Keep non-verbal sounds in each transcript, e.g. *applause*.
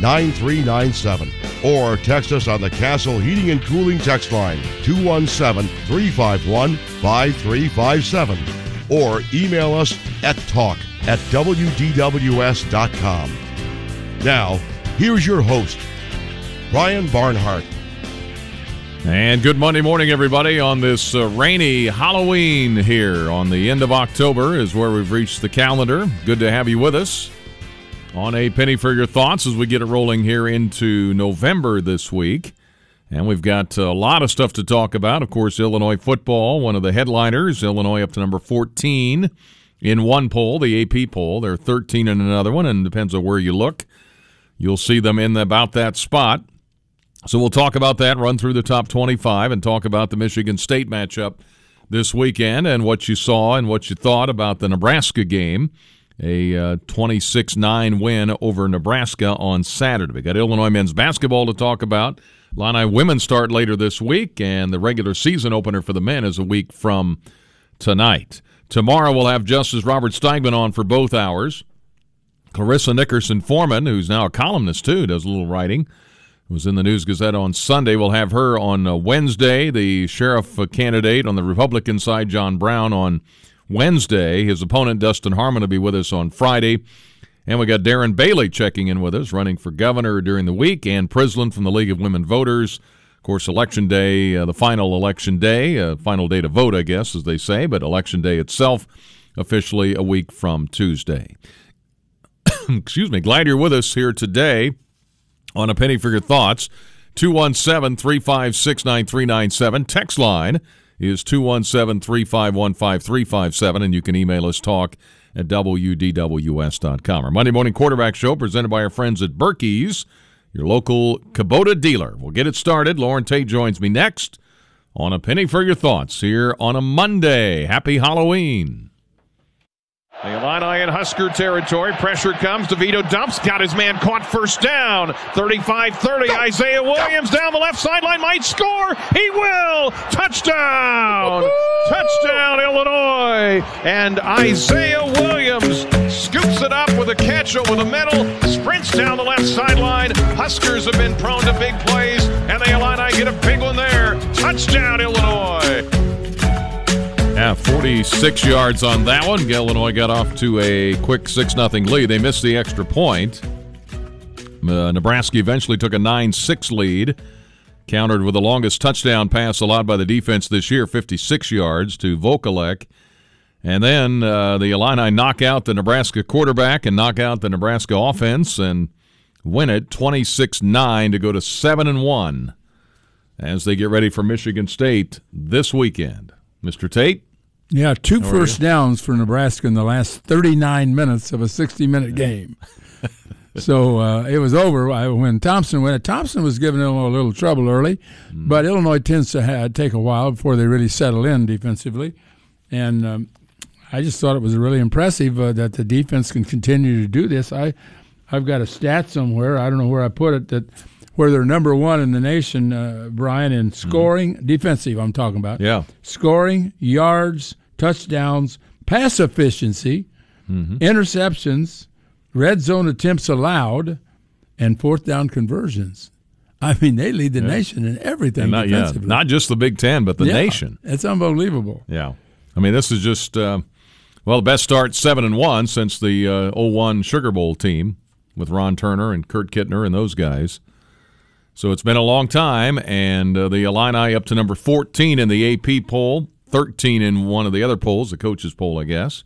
9397. Or text us on the Castle Heating and Cooling text line 217 351 5357. Or email us at talk at WDWS.com. Now, here's your host, Brian Barnhart. And good Monday morning, everybody, on this uh, rainy Halloween here on the end of October is where we've reached the calendar. Good to have you with us on a penny for your thoughts as we get it rolling here into November this week. And we've got a lot of stuff to talk about. Of course, Illinois football, one of the headliners. Illinois up to number 14 in one poll, the AP poll. They're 13 in another one, and depends on where you look. You'll see them in about that spot. So we'll talk about that, run through the top 25, and talk about the Michigan State matchup this weekend and what you saw and what you thought about the Nebraska game a 26 uh, 9 win over Nebraska on Saturday. We got Illinois men's basketball to talk about. Illini women start later this week, and the regular season opener for the men is a week from tonight. Tomorrow we'll have Justice Robert Steigmann on for both hours. Clarissa Nickerson Foreman, who's now a columnist too, does a little writing, was in the News Gazette on Sunday. We'll have her on uh, Wednesday. The sheriff uh, candidate on the Republican side, John Brown, on Wednesday. His opponent, Dustin Heuerman, will be with us on Friday. And we got Darren Bailey checking in with us, running for governor during the week, and Prislin from the League of Women Voters. Of course, election day, uh, the final election day, uh, final day to vote, I guess, as they say, but election day itself officially a week from Tuesday. *coughs* Excuse me. Glad you're with us here today on A Penny for Your Thoughts. 217 356 9397. Text line is 217 351 5357, and you can email us talk at WDWS.com. Our Monday morning quarterback show presented by our friends at Birkey's, your local Kubota dealer. We'll get it started. Loren Tate joins me next on A Penny for Your Thoughts here on a Monday. Happy Halloween. The Illini in Husker territory. Pressure comes. DeVito dumps. Got his man caught first down. 35 30. Isaiah Williams down the left sideline might score. He will. Touchdown. Touchdown, Illinois. And Isaiah Williams scoops it up with a catch over the middle. Sprints down the left sideline. Huskers have been prone to big plays. And the Illini get a big one there. Touchdown, Illinois. Yeah, 46 yards on that one. Illinois got off to a quick 6 0 lead. They missed the extra point. Uh, Nebraska eventually took a 9 6 lead, countered with the longest touchdown pass allowed by the defense this year, 56 yards to Vokolek. And then uh, the Illini knock out the Nebraska quarterback and knock out the Nebraska offense and win it 26 9 to go to 7 and 1 as they get ready for Michigan State this weekend. Mr. Tate? Yeah, two first downs for Nebraska in the last 39 minutes of a 60 minute game. so uh, it was over when Thompson went. Thompson was giving them a little trouble early, mm. but Illinois tends to have, take a while before they really settle in defensively. And um, I just thought it was really impressive uh, that the defense can continue to do this. I, I've got a stat somewhere. I don't know where I put it that where they're number one in the nation, uh, Brian, in scoring, mm. defensive. I'm talking about. Yeah, scoring, yards, touchdowns, pass efficiency, mm-hmm. interceptions, red zone attempts allowed, and fourth down conversions. I mean, they lead the yeah. nation in everything not, defensively. Yeah, not just the Big Ten, but the yeah, nation. It's unbelievable. Yeah, I mean, this is just uh, well, the best start seven and one since the uh, 01 Sugar Bowl team with Ron Turner and Kurt Kittner and those guys. So it's been a long time, and uh, the Illini up to number 14 in the AP poll, 13 in one of the other polls, the coaches poll, I guess.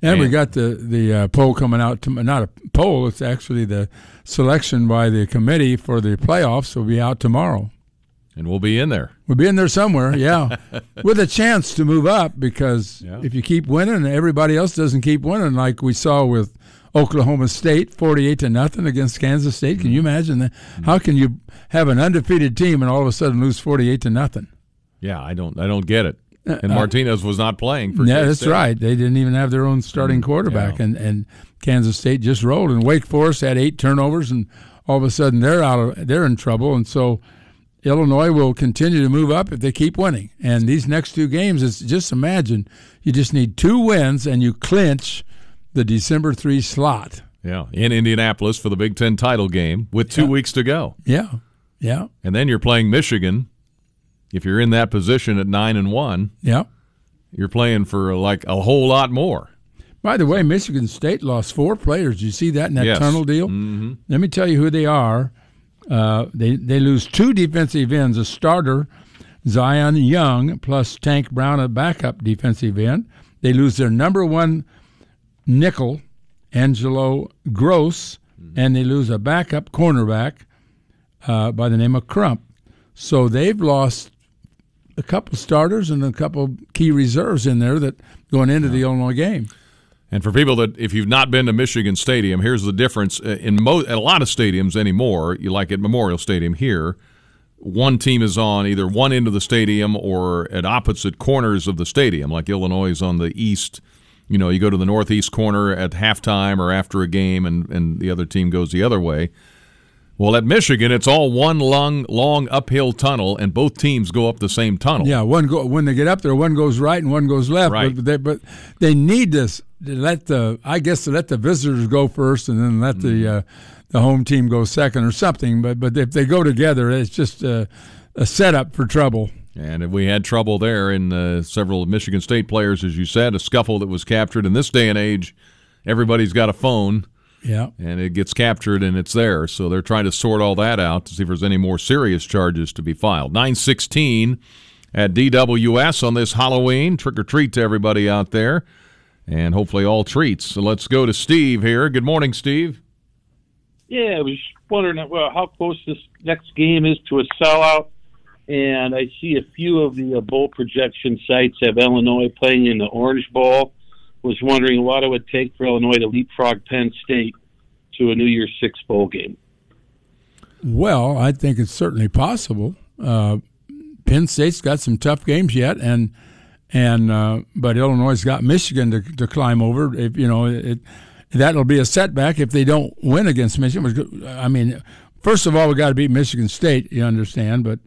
And, we got the the uh, poll coming out. To, not a poll; it's actually the selection by the committee for the playoffs. Will be out tomorrow. And we'll be in there. We'll be in there somewhere, yeah, *laughs* with a chance to move up because Yeah. if you keep winning, everybody else doesn't keep winning, like we saw with Oklahoma State, forty-eight to nothing against Kansas State. Can you mm-hmm. imagine that? Mm-hmm. How can you have an undefeated team and all of a sudden lose forty-eight to nothing? Yeah, I don't, I don't get it. Uh, and uh, Martinez was not playing for. Uh, Yeah, that's right. They didn't even have their own starting mm, quarterback, yeah. and, and Kansas State just rolled. And Wake Forest had eight turnovers, and all of a sudden they're out of they're in trouble. And so Illinois will continue to move up if they keep winning. And these next two games, it's just imagine you just need two wins and you clinch the December three slot. Yeah, in Indianapolis for the Big Ten title game with two weeks to go, Yeah, yeah, and then you're playing Michigan. If you're in that position at nine and one, yeah. you're playing for like a whole lot more. By the way, Michigan State lost four players. You see that in that Yes. tunnel deal? Mm-hmm. Let me tell you who they are. Uh, they they lose two defensive ends: a starter, Zion Young, plus Tank Brown, a backup defensive end. They lose their number one nickel, Angelo Grose, and they lose a backup cornerback uh, by the name of Crump. So they've lost a couple starters and a couple key reserves in there that going into the Illinois game. And for people that, if you've not been to Michigan Stadium, here's the difference. Uh, In mo- a lot of stadiums anymore, you like at Memorial Stadium here, one team is on either one end of the stadium or at opposite corners of the stadium. Like Illinois is on the east. You know, you go to the northeast corner at halftime or after a game, and, and the other team goes the other way. Well, at Michigan, it's all one long, long uphill tunnel, and both teams go up the same tunnel. Yeah, one go when they get up there, one goes right and one goes left. Right. But they but they need this to let the I guess to let the visitors go first and then let the Mm-hmm. uh, the home team go second or something. But but if they go together, it's just a, a setup for trouble. And we had trouble there in uh, several Michigan State players, as you said, a scuffle that was captured. In this day and age, everybody's got a phone Yeah. and it gets captured and it's there. So they're trying to sort all that out to see if there's any more serious charges to be filed. 916 at DWS on this Halloween. Trick or treat to everybody out there. And hopefully all treats. So let's go to Steve here. Good morning, Steve. Yeah, I was wondering well, how close this next game is to a sellout. And I see a few of the uh, bowl projection sites have Illinois playing in the Orange Bowl. Was wondering what it would take for Illinois to leapfrog Penn State to a New Year's Six bowl game. Well, I think it's certainly possible. Uh, Penn State's got some tough games yet, and and uh, but Illinois's got Michigan to, to climb over. If you know it, that'll be a setback if they don't win against Michigan. I mean, first of all, we got to beat Michigan State. You understand, but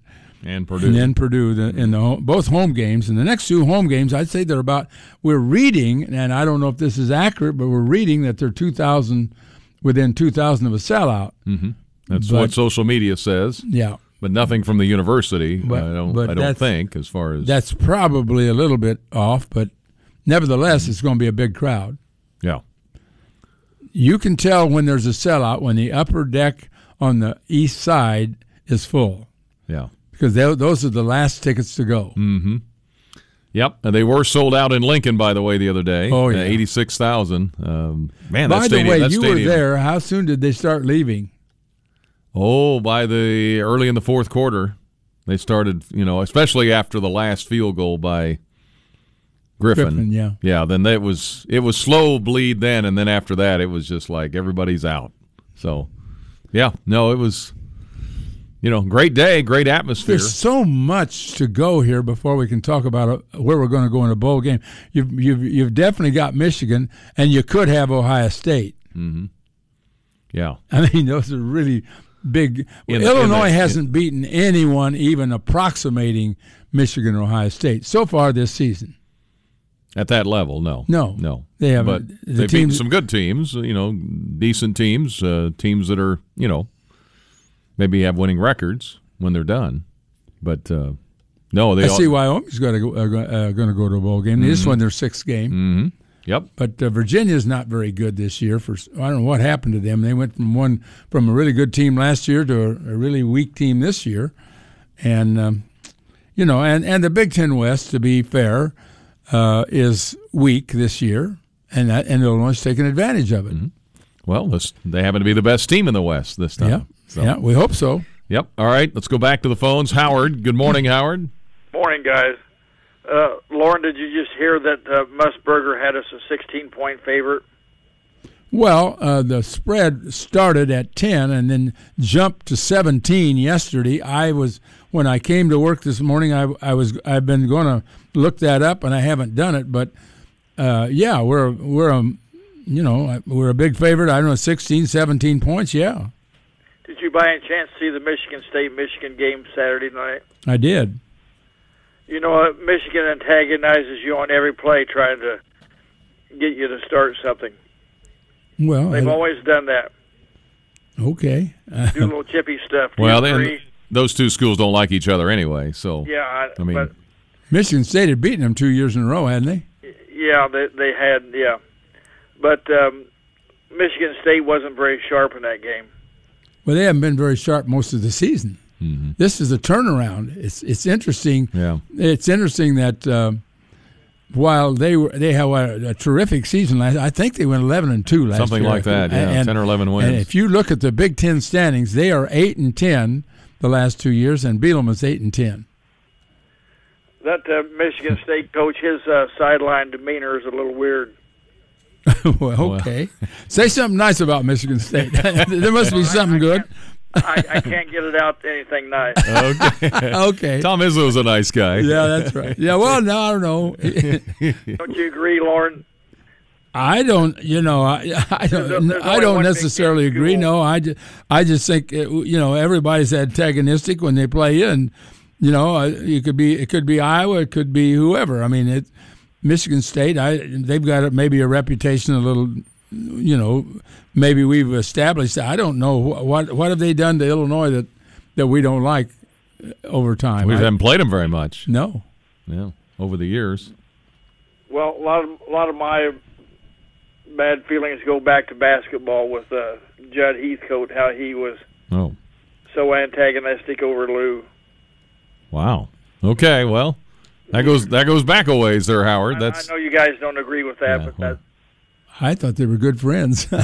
And Purdue. and then Purdue the, in the both home games. And the next two home games, I'd say they're about. We're reading, and I don't know if this is accurate, but we're reading that they're two thousand within two thousand of a sellout. Mm-hmm. That's but- what social media says. Yeah. But nothing from the university. But- I don't. but I don't think as far as That's probably a little bit off, but nevertheless, it's going to be a big crowd. yeah. You can tell when there's a sellout when the upper deck on the east side is full Yeah. Because those are the last tickets to go. Yep, and they were sold out in Lincoln, by the way, the other day. Oh, Uh, yeah. eighty-six thousand. Um, man, By the way, you stadium, were there. How soon did they start leaving? Oh, by the early in the fourth quarter, they started. You know, especially after the last field goal by Griffin. Griffin, yeah. yeah. Then it was it was slow bleed then, and then after that, it was just like everybody's out. So, yeah, no, it was. You know, great day, great atmosphere. There's so much to go here before we can talk about uh where we're going to go in a bowl game. You've, you've, you've definitely got Michigan, and you could have Ohio State. Yeah, *laughs* I mean, those are really big. In the- Illinois in the- hasn't beaten anyone even approximating Michigan or Ohio State so far this season. at that level, no, No. no, They haven't. But The they've beaten teams- some good teams. You know, decent teams, uh, teams that are you know maybe have winning records when they're done. But uh, no, they I all, see Wyoming's going to go, uh, uh, going to go to a bowl game. They Mm-hmm. just won their sixth game. Yep. But uh, Virginia's not very good this year. For I don't know what happened to them. They went from one from a really good team last year to a, a really weak team this year, and um, you know, and and the Big Ten West, to be fair, uh, is weak this year, and that, and Illinois is taking advantage of it. Mm-hmm. Well, this, they happen to be the best team in the West this time. Yeah, So- yeah, we hope so. Yep. All right. Let's go back to the phones. Howard. Good morning, Howard. Morning, guys. Uh, Loren, did you just hear that uh, Musburger had us a 16 point favorite? Well, uh, the spread started at 10 and then jumped to 17 yesterday. I was when I came to work this morning. I, I was I've been going to look that up and I haven't done it, but uh, yeah, we're we're a you know we're a big favorite. I don't know 16, 17 points. Yeah, Did you by any chance see the Michigan State Michigan game Saturday night? I did. You know, uh, Michigan antagonizes you on every play trying to get you to start something. Well, They've I- always done that. okay. Uh, Do a little chippy stuff. *laughs* Well, then those two schools don't like each other anyway. So yeah, I, I mean, but Michigan State had beaten them two years in a row, hadn't they? yeah, they they had yeah, but um, Michigan State wasn't very sharp in that game. Well, they haven't been very sharp most of the season. Mm-hmm. This is a turnaround. It's it's interesting. Yeah. it's interesting that uh, while they were they had a, a terrific season last, I think they went eleven and two last year. Something year. like that, yeah, 10 or 11 wins. And if you look at the Big Ten standings, they are eight and ten the last two years, and Bielema is eight and ten. That uh, Michigan State coach, his uh, sideline demeanor is a little weird. *laughs* well, okay. Say something nice about Michigan State. *laughs* there must be something good. I, I can't get it out to anything nice. okay. *laughs* Okay. Tom Izzo's a nice guy. Yeah, that's right. Yeah, well, no, I don't know. Don't you agree, Loren? I don't, you know, I, I don't, there's I don't necessarily agree. No, I just, I just think, uh, you know, everybody's antagonistic when they play in. you know, uh, you could be, it could be Iowa, it could be whoever. I mean, it, Michigan State, I, they've got maybe a reputation, a little, you know, maybe we've established. I don't know what, what have they done to Illinois that, that we don't like uh, over time. We I- haven't played them very much. no. Yeah, over the years. Well, a lot of a lot of my bad feelings go back to basketball with uh, Judd Heathcote, how he was Oh, so antagonistic over Lou. wow. Okay, well, that goes that goes back a ways there, Howard. That's I know you guys don't agree with that, Yeah, but well. that I thought they were good friends. *laughs*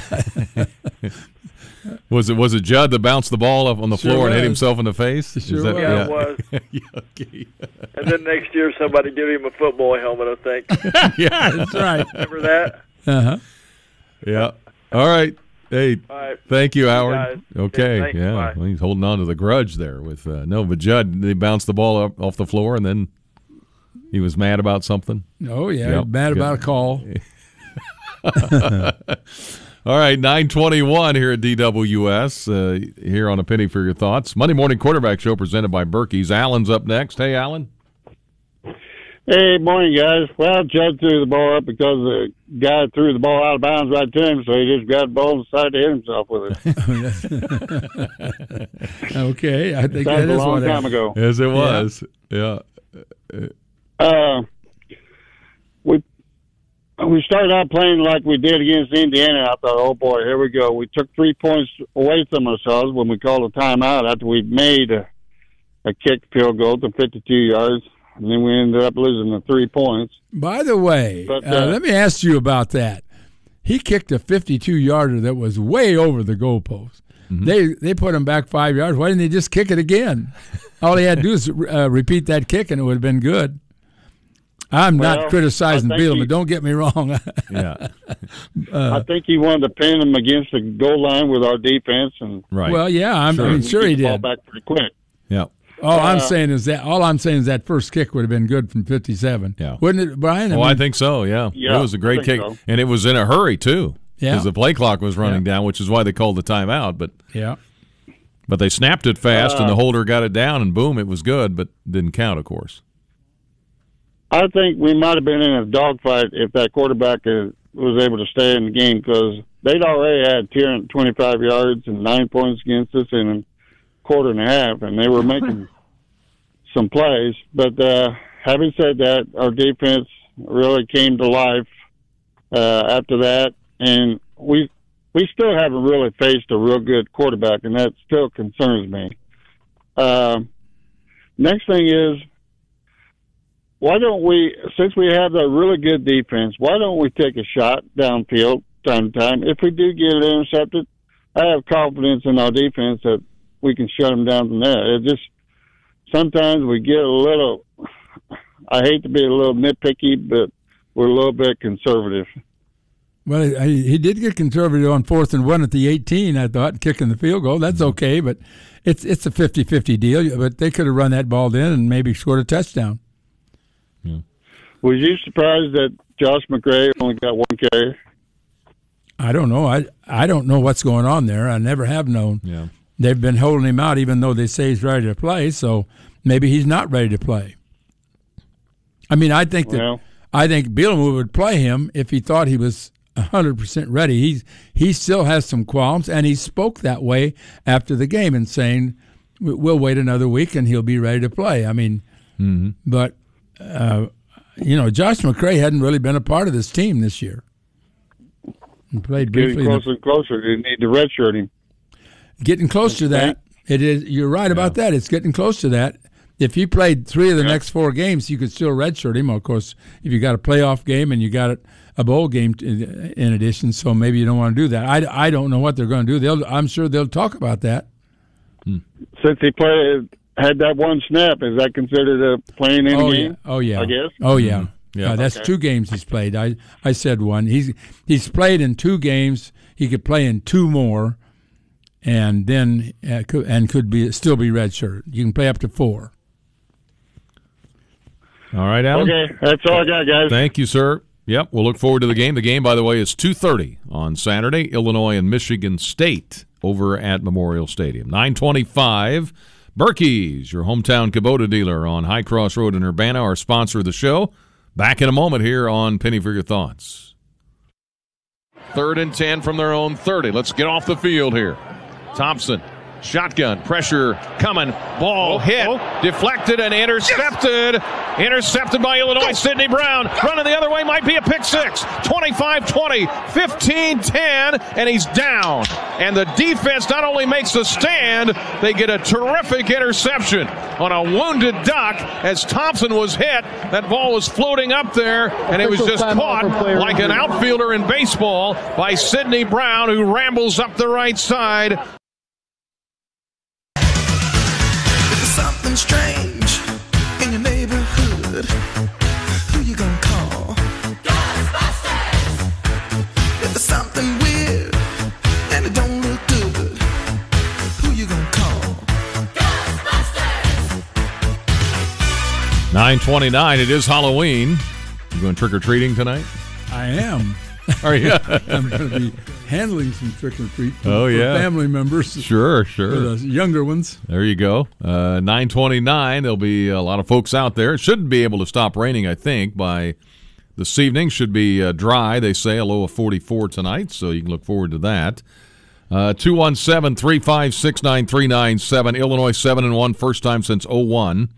*laughs* was it was it Judd that bounced the ball up on the Sure floor and hit himself in the face? Is Sure that- was. yeah, it was. *laughs* yeah, okay. And then next year somebody gave him a football helmet. I think. yeah, That's right. Remember that? Uh huh. yeah. All right. Hey, All right. thank you, Howard. guys. Okay, Yeah, yeah. Well, he's holding on to the grudge there with uh, no, but Judd they bounced the ball up off the floor and then he was mad about something. Oh yeah, Yep. bad about a call. *laughs* All right, 921 here at DWS, uh, here on A Penny for Your Thoughts. Monday Morning Quarterback Show presented by Birkey's. Allen's up next. Hey, Allen. Hey, morning, guys. Well, Judd threw the ball up because the guy threw the ball out of bounds right to him, so he just grabbed the ball and decided to hit himself with it. *laughs* Okay, I think That that was a long time happened. ago. Yes, it was. Yeah. Uh, we we started out playing like we did against Indiana. I thought, oh boy, here we go. We took three points away from ourselves when we called a timeout after we made a, a kick field goal to 52 yards, and then we ended up losing the three points. By the way, But, uh, uh, let me ask you about that. He kicked a 52-yarder that was way over the goalpost. Mm-hmm. They they put him back five yards. Why didn't they just kick it again? *laughs* All he had to do is uh, repeat that kick, and it would have been good. I'm Well, not criticizing I think Bielema. he- Don't get me wrong. *laughs* Yeah. I think he wanted to pin him against the goal line with our defense, and Right. well, yeah, I'm, Sure. I mean, sure he get the ball did. back pretty quick. yeah. All I'm Uh, saying is that all I'm saying is that first kick would have been good from 57. Yeah. wouldn't it, Brian? Well, I mean, think so. Yeah. Yeah, it was a great kick, so. and it was in a hurry too. Yeah. Because the play clock was running Yeah. down, which is why they called the timeout. But yeah. but they snapped it fast, Uh, and the holder got it down, and boom, it was good, but didn't count, of course. I think we might have been in a dogfight if that quarterback was able to stay in the game because they'd already had 225 yards and nine points against us in a quarter and a half, and they were making *laughs* some plays. But uh, having said that, our defense really came to life uh, after that, and we we still haven't really faced a real good quarterback, and that still concerns me. Uh, next thing is, why don't we, since we have a really good defense, why don't we take a shot downfield time to time? If we do get it intercepted, I have confidence in our defense that we can shut them down from there. It just sometimes we get a little. I hate to be a little nitpicky, but we're a little bit conservative. Well, he, he did get conservative on fourth and one at the 18, I thought, kicking the field goal. That's mm-hmm. okay, but it's it's a 50 50 deal. But they could have run that ball in and maybe scored a touchdown. Yeah. Was you surprised that Josh McCray only got one carry? I don't know. I I don't know what's going on there. I never have known. Yeah. They've been holding him out, even though they say he's ready to play. So maybe he's not ready to play. I mean, I think that well, I think Bielema would play him if he thought he was hundred percent ready. He he still has some qualms, and he spoke that way after the game and saying, "We'll wait another week and he'll be ready to play." I mean, mm-hmm. but uh, you know, Josh McCray hadn't really been a part of this team this year. He played briefly. Getting closer and closer. You need to redshirt him. Getting close to that. It is. You're right about that. It's getting close to that. If he played three of the Yeah. next four games, you could still redshirt him. Of course, if you got a playoff game and you got a bowl game in addition, so maybe you don't want to do that. I, I don't know what they're going to do. They'll I'm sure they'll talk about that. Since he played had that one snap, is that considered a playing in oh game? yeah. Oh yeah. I guess. Oh yeah. Yeah. Uh, that's Okay. two games he's played. I I said one. He's he's played in two games. He could play in two more, and then uh, could, and could be still be redshirt. You can play up to four. All right, Alan. Okay, that's all I got, guys. Thank you, sir. Yep, we'll look forward to the game. The game, by the way, is 2.30 on Saturday, Illinois and Michigan State over at Memorial Stadium. 925, Birkey's, your hometown Kubota dealer on High Cross Road in Urbana, our sponsor of the show. Back in a moment here on Penny for Your Thoughts. Third and 10 from their own 30. Let's get off the field here. Thompson, shotgun, pressure coming, ball hit, deflected and intercepted. Intercepted by Illinois, Sidney Brown. Running the other way might be a pick six. 25 20, 15 10, and he's down. And the defense not only makes the stand, they get a terrific interception on a wounded duck as Thompson was hit. That ball was floating up there, and it was just caught like an outfielder in baseball by Sidney Brown, who rambles up the right side. Strange in your neighborhood. Who you gonna call? Ghostbusters! If there's something weird and it don't look good, who you gonna call? 929, it is Halloween. You going trick or treating tonight? I am. Are you? *laughs* I'm going to be handling some trick or treat. For, Oh, yeah. family members. Sure, *laughs* For sure. the younger ones. There you go. Uh, 929. There'll be a lot of folks out there. It shouldn't be able to stop raining, I think, by this evening. Should be uh, dry, they say, a low of 44 tonight, so you can look forward to that. Uh, 217 356 9397. Illinois 7 and 1, first time since 01.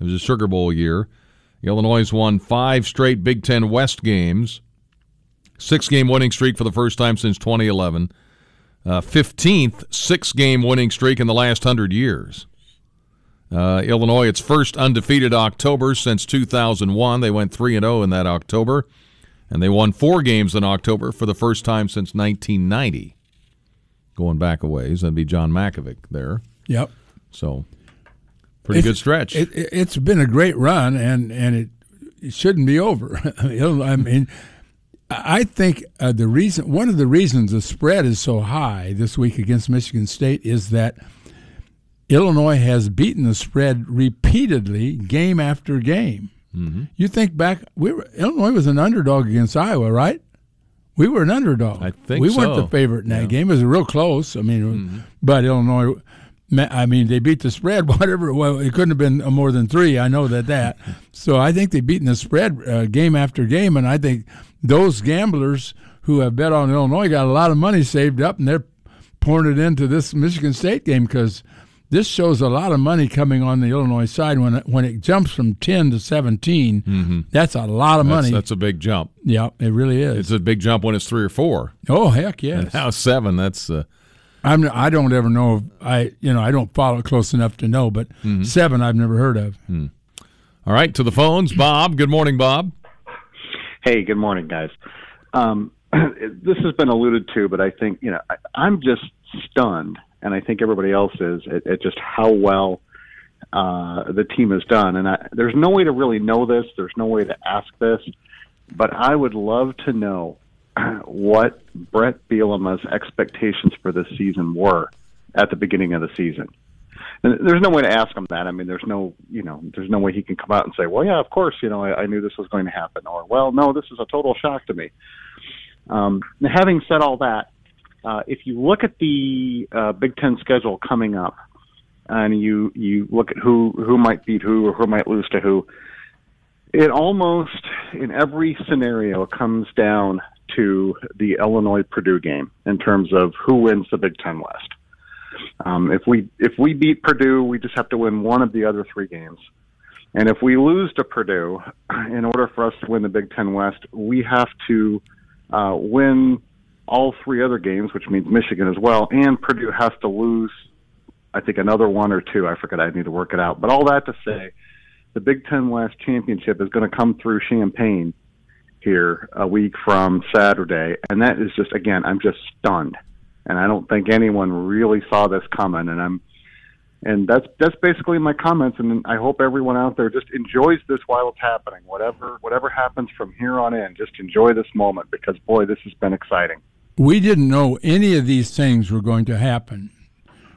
It was a Sugar Bowl year. Illinois won five straight Big Ten West games, six game winning streak for the first time since 2011 uh, 15th six game winning streak in the last 100 years. Uh, Illinois, its first undefeated October since 2001. They went 3 and 0 in that October, and they won four games in October for the first time since 1990. Going back a ways, that'd be John Mackovic there. Yep. So, pretty It's- good stretch. It, it, it's been a great run, and and it, it shouldn't be over. *laughs* I mean, I think uh, the reason one of the reasons the spread is so high this week against Michigan State is that Illinois has beaten the spread repeatedly, game after game. Mm-hmm. You think back, we were Illinois was an underdog against Iowa, right? We were an underdog. I think we weren't the favorite in that Yeah. game. It was real close. I mean, Mm-hmm. but Illinois. I mean, they beat the spread. *laughs* Whatever. Well, it couldn't have been more than three. I know that. That. so I think they've beaten the spread uh, game after game, and I think those gamblers who have bet on Illinois got a lot of money saved up, and they're pouring it into this Michigan State game because this shows a lot of money coming on the Illinois side when it, when it jumps from 10 to 17. That's a lot of Mm-hmm. That's, money. that's a big jump. yeah, it really is. It's a big jump when it's three or four. oh heck And now seven. That's uh, I'm I don't ever know if I you know I don't follow it close enough to know, but Mm-hmm. seven I've never heard of. all right. To the phones, Bob. Good morning, Bob. Hey, good morning, guys. Um, *clears throat* this has been alluded to, but I think you know I, I'm just stunned, and I think everybody else is at, at just how well uh, the team has done. And I, there's no way to really know this. There's no way to ask this, but I would love to know what Bret Bielema's expectations for this season were at the beginning of the season. And there's no way to ask him that. I mean, there's no, you know, there's no way he can come out and say, "Well, yeah, of course, you know, I, I knew this was going to happen," or "Well, no, this is a total shock to me." Um, having said all that, uh, if you look at the uh, Big Ten schedule coming up, and you you look at who who might beat who or who might lose to who, it almost in every scenario comes down to the Illinois Purdue game in terms of who wins the Big Ten West. Um, if we if we beat Purdue, we just have to win one of the other three games. And if we lose to Purdue, *clears throat* in order for us to win the Big Ten West, we have to uh, win all three other games, which means Michigan as well, and Purdue has to lose, I think, another one or two. I forget. I need to work it out. But all that to say, the Big Ten West championship is going to come through Champaign here a week from Saturday, and that is just again, I'm just stunned, and I don't think anyone really saw this coming, and I'm. And that's that's basically my comments, and I hope everyone out there just enjoys this while it's happening. Whatever whatever happens from here on in, just enjoy this moment because boy, this has been exciting. We didn't know any of these things were going to happen.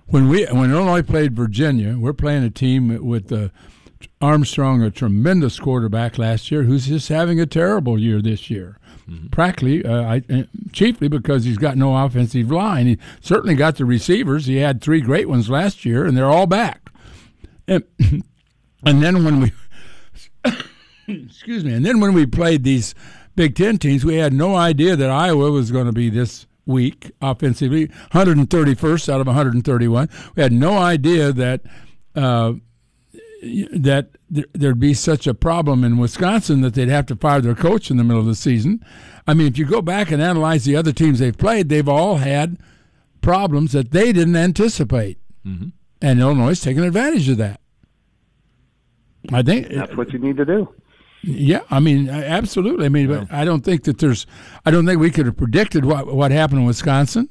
When we when Illinois played Virginia, we're playing a team with uh, Armstrong, a tremendous quarterback last year, who's just having a terrible year this year. Practically, uh, I, uh, chiefly because he's got no offensive line. He certainly got the receivers. He had three great ones last year, and they're all back. And, *coughs* and then when we *coughs* excuse me, and then when we played these Big Ten teams, we had no idea that Iowa was going to be this weak offensively, 131st out of 131. We had no idea that uh, that there'd be such a problem in Wisconsin that they'd have to fire their coach in the middle of the season. I mean, if you go back and analyze the other teams they've played, they've all had problems that they didn't anticipate, mm-hmm. and Illinois is taking advantage of that. I think That's what you need to do. yeah, I mean, absolutely. I mean, but I don't think that there's. I don't think we could have predicted what what happened in Wisconsin.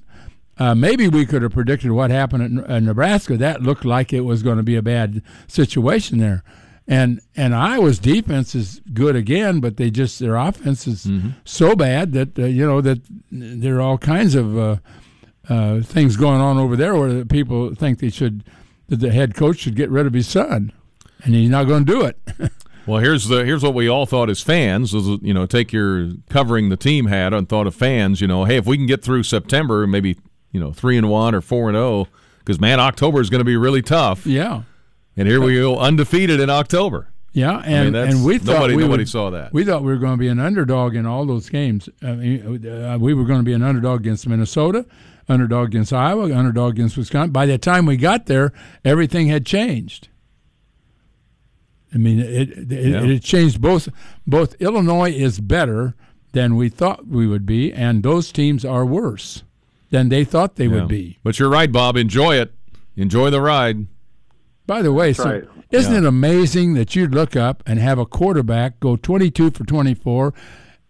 Uh, maybe we could have predicted what happened at uh, Nebraska. That looked like it was going to be a bad situation there, and and Iowa's defense is good again, but they just their offense is so bad that uh, you know that there are all kinds of uh, uh, things going on over there where people think they should that the head coach should get rid of his son, and he's not going to do it. *laughs* Well, here's the here's what we all thought as fans. Was, you know, take your covering the team hat and thought of fans. You know, hey, if we can get through September, maybe you know three and one or four and zero, because man, October is going to be really tough. yeah. And here we go undefeated in October. Yeah, and that's- and we thought nobody- we nobody would- saw that. We thought we were going to be an underdog in all those games. I mean, uh, we were going to be an underdog against Minnesota, underdog against Iowa, underdog against Wisconsin. By the time we got there, everything had changed. I mean, it it, Yeah. it had changed. Both both Illinois is better than we thought we would be, and those teams are worse than they thought they Yeah. would be. But you're right, Bob. Enjoy it. Enjoy the ride. By the way, so right. isn't Yeah. it amazing that you'd look up and have a quarterback go 22 for 24,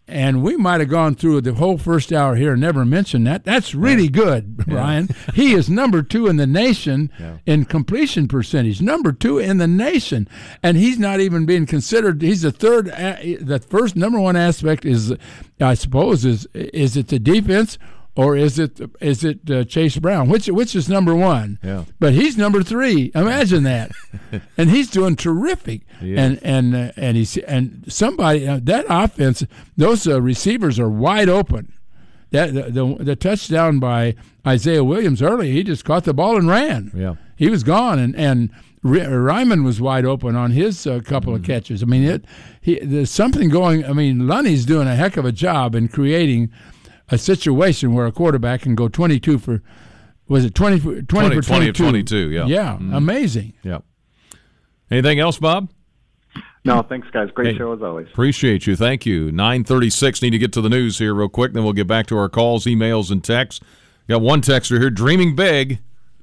and we might have gone through the whole first hour here and never mentioned that. That's really good, *laughs* Brian. he is number two in the nation in completion percentage, number two in the nation, and he's not even being considered. He's the third. a- The first number one aspect is, I suppose, is is it the defense. Or is it is it uh, Chase Brown? Which which is number one? Yeah. But he's number three. Imagine *laughs* that, and he's doing terrific. He and and uh, and he's and somebody uh, that offense, those uh, receivers are wide open. That the, the the touchdown by Isaiah Williams early, he just caught the ball and ran. Yeah. he was gone, and and Ry- Reiman was wide open on his uh, couple of catches. I mean, it he there's something going. I mean, Lunney's doing a heck of a job in creating a situation where a quarterback can go 22 for was it 20, 20, 20 for 20 22? of 22, yeah. Yeah, Mhm. amazing. Yep. Anything else, Bob? No, thanks, guys. Great Hey. show as always. Appreciate you. Thank you. 936. Need to get to the news here real quick. Then we'll get back to our calls, emails, and texts. Got one texter here dreaming big,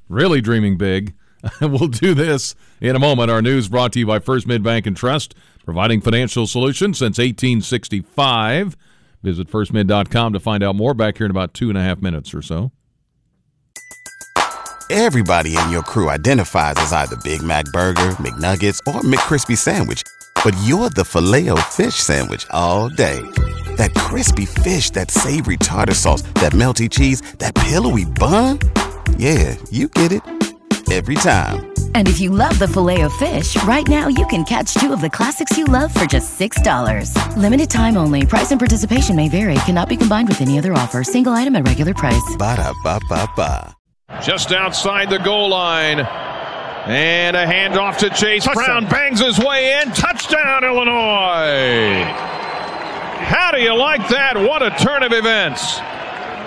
really dreaming big. *laughs* we'll do this in a moment. Our news brought to you by First Mid Bank and Trust, providing financial solutions since 1865. Visit firstmid.com to find out more. Back here in about two and a half minutes or so. Everybody in your crew identifies as either Big Mac Burger, McNuggets, or McCrispy Sandwich. But you're the filet fish Sandwich all day. That crispy fish, that savory tartar sauce, that melty cheese, that pillowy bun. Yeah, you get it. Every time. And if you love the filet of fish, right now you can catch two of the classics you love for just $6. Limited time only. Price and participation may vary. Cannot be combined with any other offer. Single item at regular price. Ba-da-ba-ba-ba. Just outside the goal line. And a handoff to Chase Brown. Bangs his way in. Touchdown, Illinois. How do you like that? What a turn of events.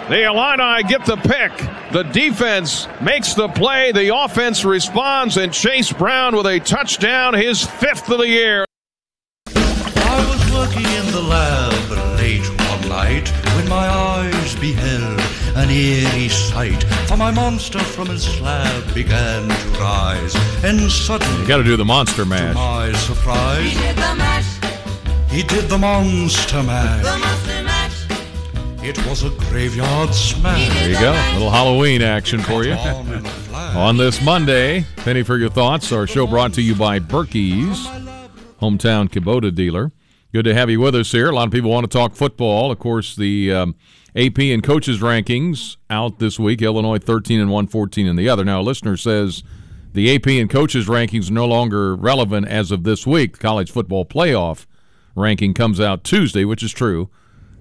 The Illini get the pick. The defense makes the play. The offense responds, and Chase Brown with a touchdown, his fifth of the year. I was working in the lab late one night when my eyes beheld an eerie sight. For my monster from his slab began to rise, and suddenly, You got to do the monster to my surprise, he did the mash. He did the monster mash. It was a graveyard smash. There you go. A little Halloween action for you. On in a flash. On this Monday, Penny for your thoughts. Our show brought to you by Birkey's, hometown Kubota dealer. Good to have you with us here. A lot of people want to talk football. Of course, the um, AP and coaches rankings out this week. Illinois 13 and 114 in the other. Now, a listener says the AP and coaches rankings are no longer relevant as of this week. The college football playoff ranking comes out Tuesday, which is true.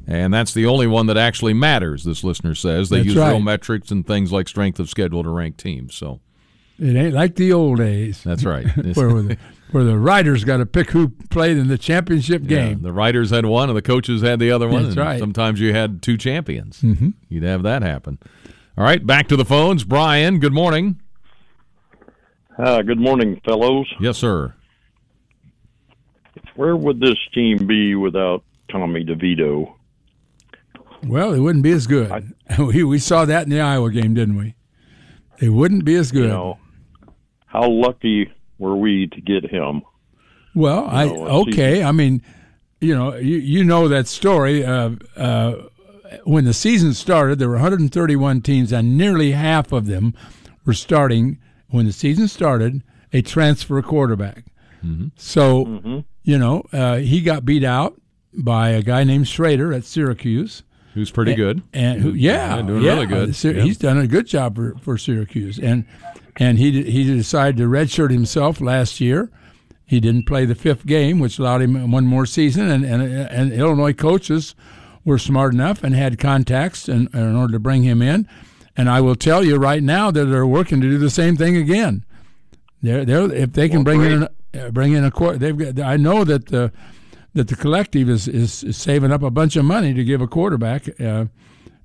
And that's the only one that actually matters, this listener says. They That's use real metrics and things like strength of schedule to rank teams. So It ain't like the old days. that's right. *laughs* where the, where the writers got to pick who played in the championship Yeah, game. the writers had one and the coaches had the other one. That's right. Sometimes you had two champions. Mm-hmm. You'd have that happen. All right, back to the phones. Brian, good morning. Uh, good morning, fellows. Yes, sir. Where would this team be without Tommy DeVito? Well, it wouldn't be as good. *laughs* we we saw that in the Iowa game, didn't we? It wouldn't be as good. You know, how lucky were we to get him? Well, I know, it's okay. I mean, you know, you you know that story. Uh, uh, when the season started, there were 131 teams, and nearly half of them were starting when the season started a transfer quarterback. So, you know, uh, he got beat out by a guy named Shrader at Syracuse. Who's pretty good. and who, yeah, doing yeah, really good. Sy- Yeah. He's done a good job for, for Syracuse, and and he he decided to redshirt himself last year. He didn't play the fifth game, which allowed him one more season, and and, and Illinois coaches were smart enough and had contacts in, in order to bring him in. And I will tell you right now that they're working to do the same thing again. They're, they're if they can bring in uh, bring in a court, they've got. I know that the that the collective is, is, saving up a bunch of money to give a quarterback uh,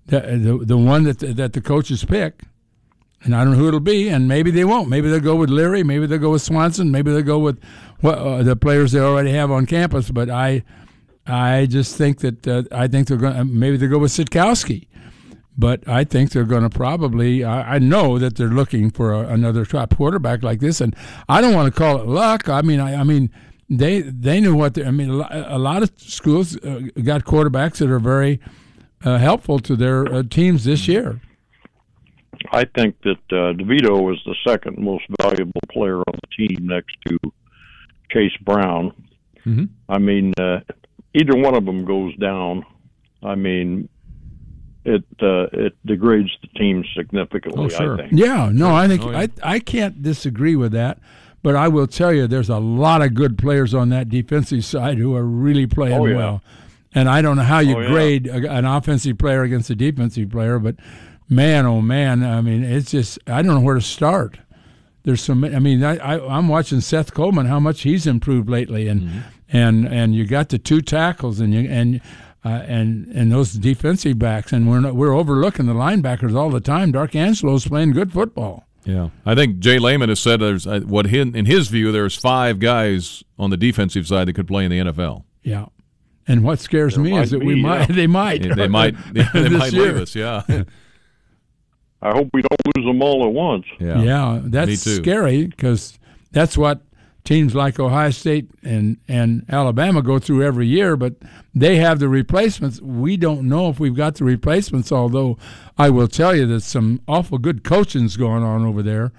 the, the the one that the, that the coaches pick, and I don't know who it'll be, and maybe they won't. Maybe they'll go with Leary. Maybe they'll go with Swanson. Maybe they'll go with what uh, the players they already have on campus. But I I just think that uh, I think they're going. Maybe they'll go with Sitkowski. But I think they're going to probably. I, I know that they're looking for a, another top quarterback like this, and I don't want to call it luck. I mean, I, I mean, they they knew what they. I mean, a lot of schools uh, got quarterbacks that are very uh, helpful to their uh, teams this year. I think that uh, DeVito was the second most valuable player on the team next to Chase Brown. Mm-hmm. I mean, uh, either one of them goes down. I mean, it uh, it degrades the team significantly. Oh, sure. I think. Yeah, no, I think Oh, yeah. I I can't disagree with that. But I will tell you, there's a lot of good players on that defensive side who are really playing Oh, yeah. well. And I don't know how you Oh, yeah. grade a, an offensive player against a defensive player, but man, oh man, I mean, it's just I don't know where to start. There's some. I mean, I, I I'm watching Seth Coleman, how much he's improved lately, and Mm-hmm. and and you got the two tackles, and you and uh, and and those defensive backs, and we're not, we're overlooking the linebackers all the time. Darkangelo's playing good football. Yeah, I think Jay Lehman has said there's uh, what in, in his view there's five guys on the defensive side that could play in the NFL. Yeah, and what scares There me is that we be, might yeah. *laughs* they might Yeah, they might *laughs* they this might year. leave us. Yeah, *laughs* I hope we don't lose them all at once. yeah, Yeah, that's scary because that's what teams like Ohio State and, and Alabama go through every year. But they have the replacements. We don't know if we've got the replacements. Although I will tell you that some awful good coaching's going on over there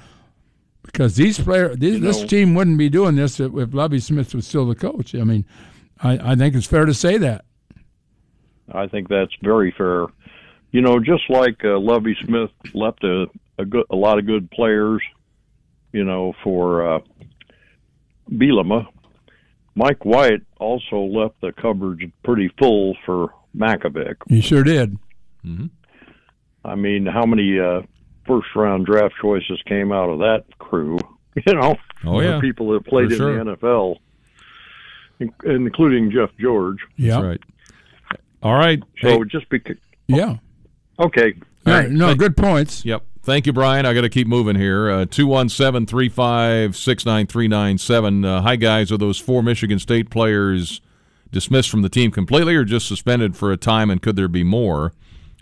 because these players, these, this know- team wouldn't be doing this if, if Lovie Smith was still the coach. I mean, I, I think it's fair to say that. I think that's very fair. You know, just like uh, Lovie Smith left a a, good, a lot of good players, you know, for uh, Bielema. Mike White also left the cupboards pretty full for Mackovic. You sure did. I mean, how many uh, first round draft choices came out of that crew? *laughs* You know, Oh, The yeah. people that played For in sure. the NFL, in- including Jeff George. Yeah. That's right. All right. So Hey, just because, Yeah. okay, All right. No, good points. Yep. Thank you, Brian. I got to keep moving here. Uh, 217 356 9397. Hi, guys. Are those four Michigan State players dismissed from the team completely or just suspended for a time, and could there be more?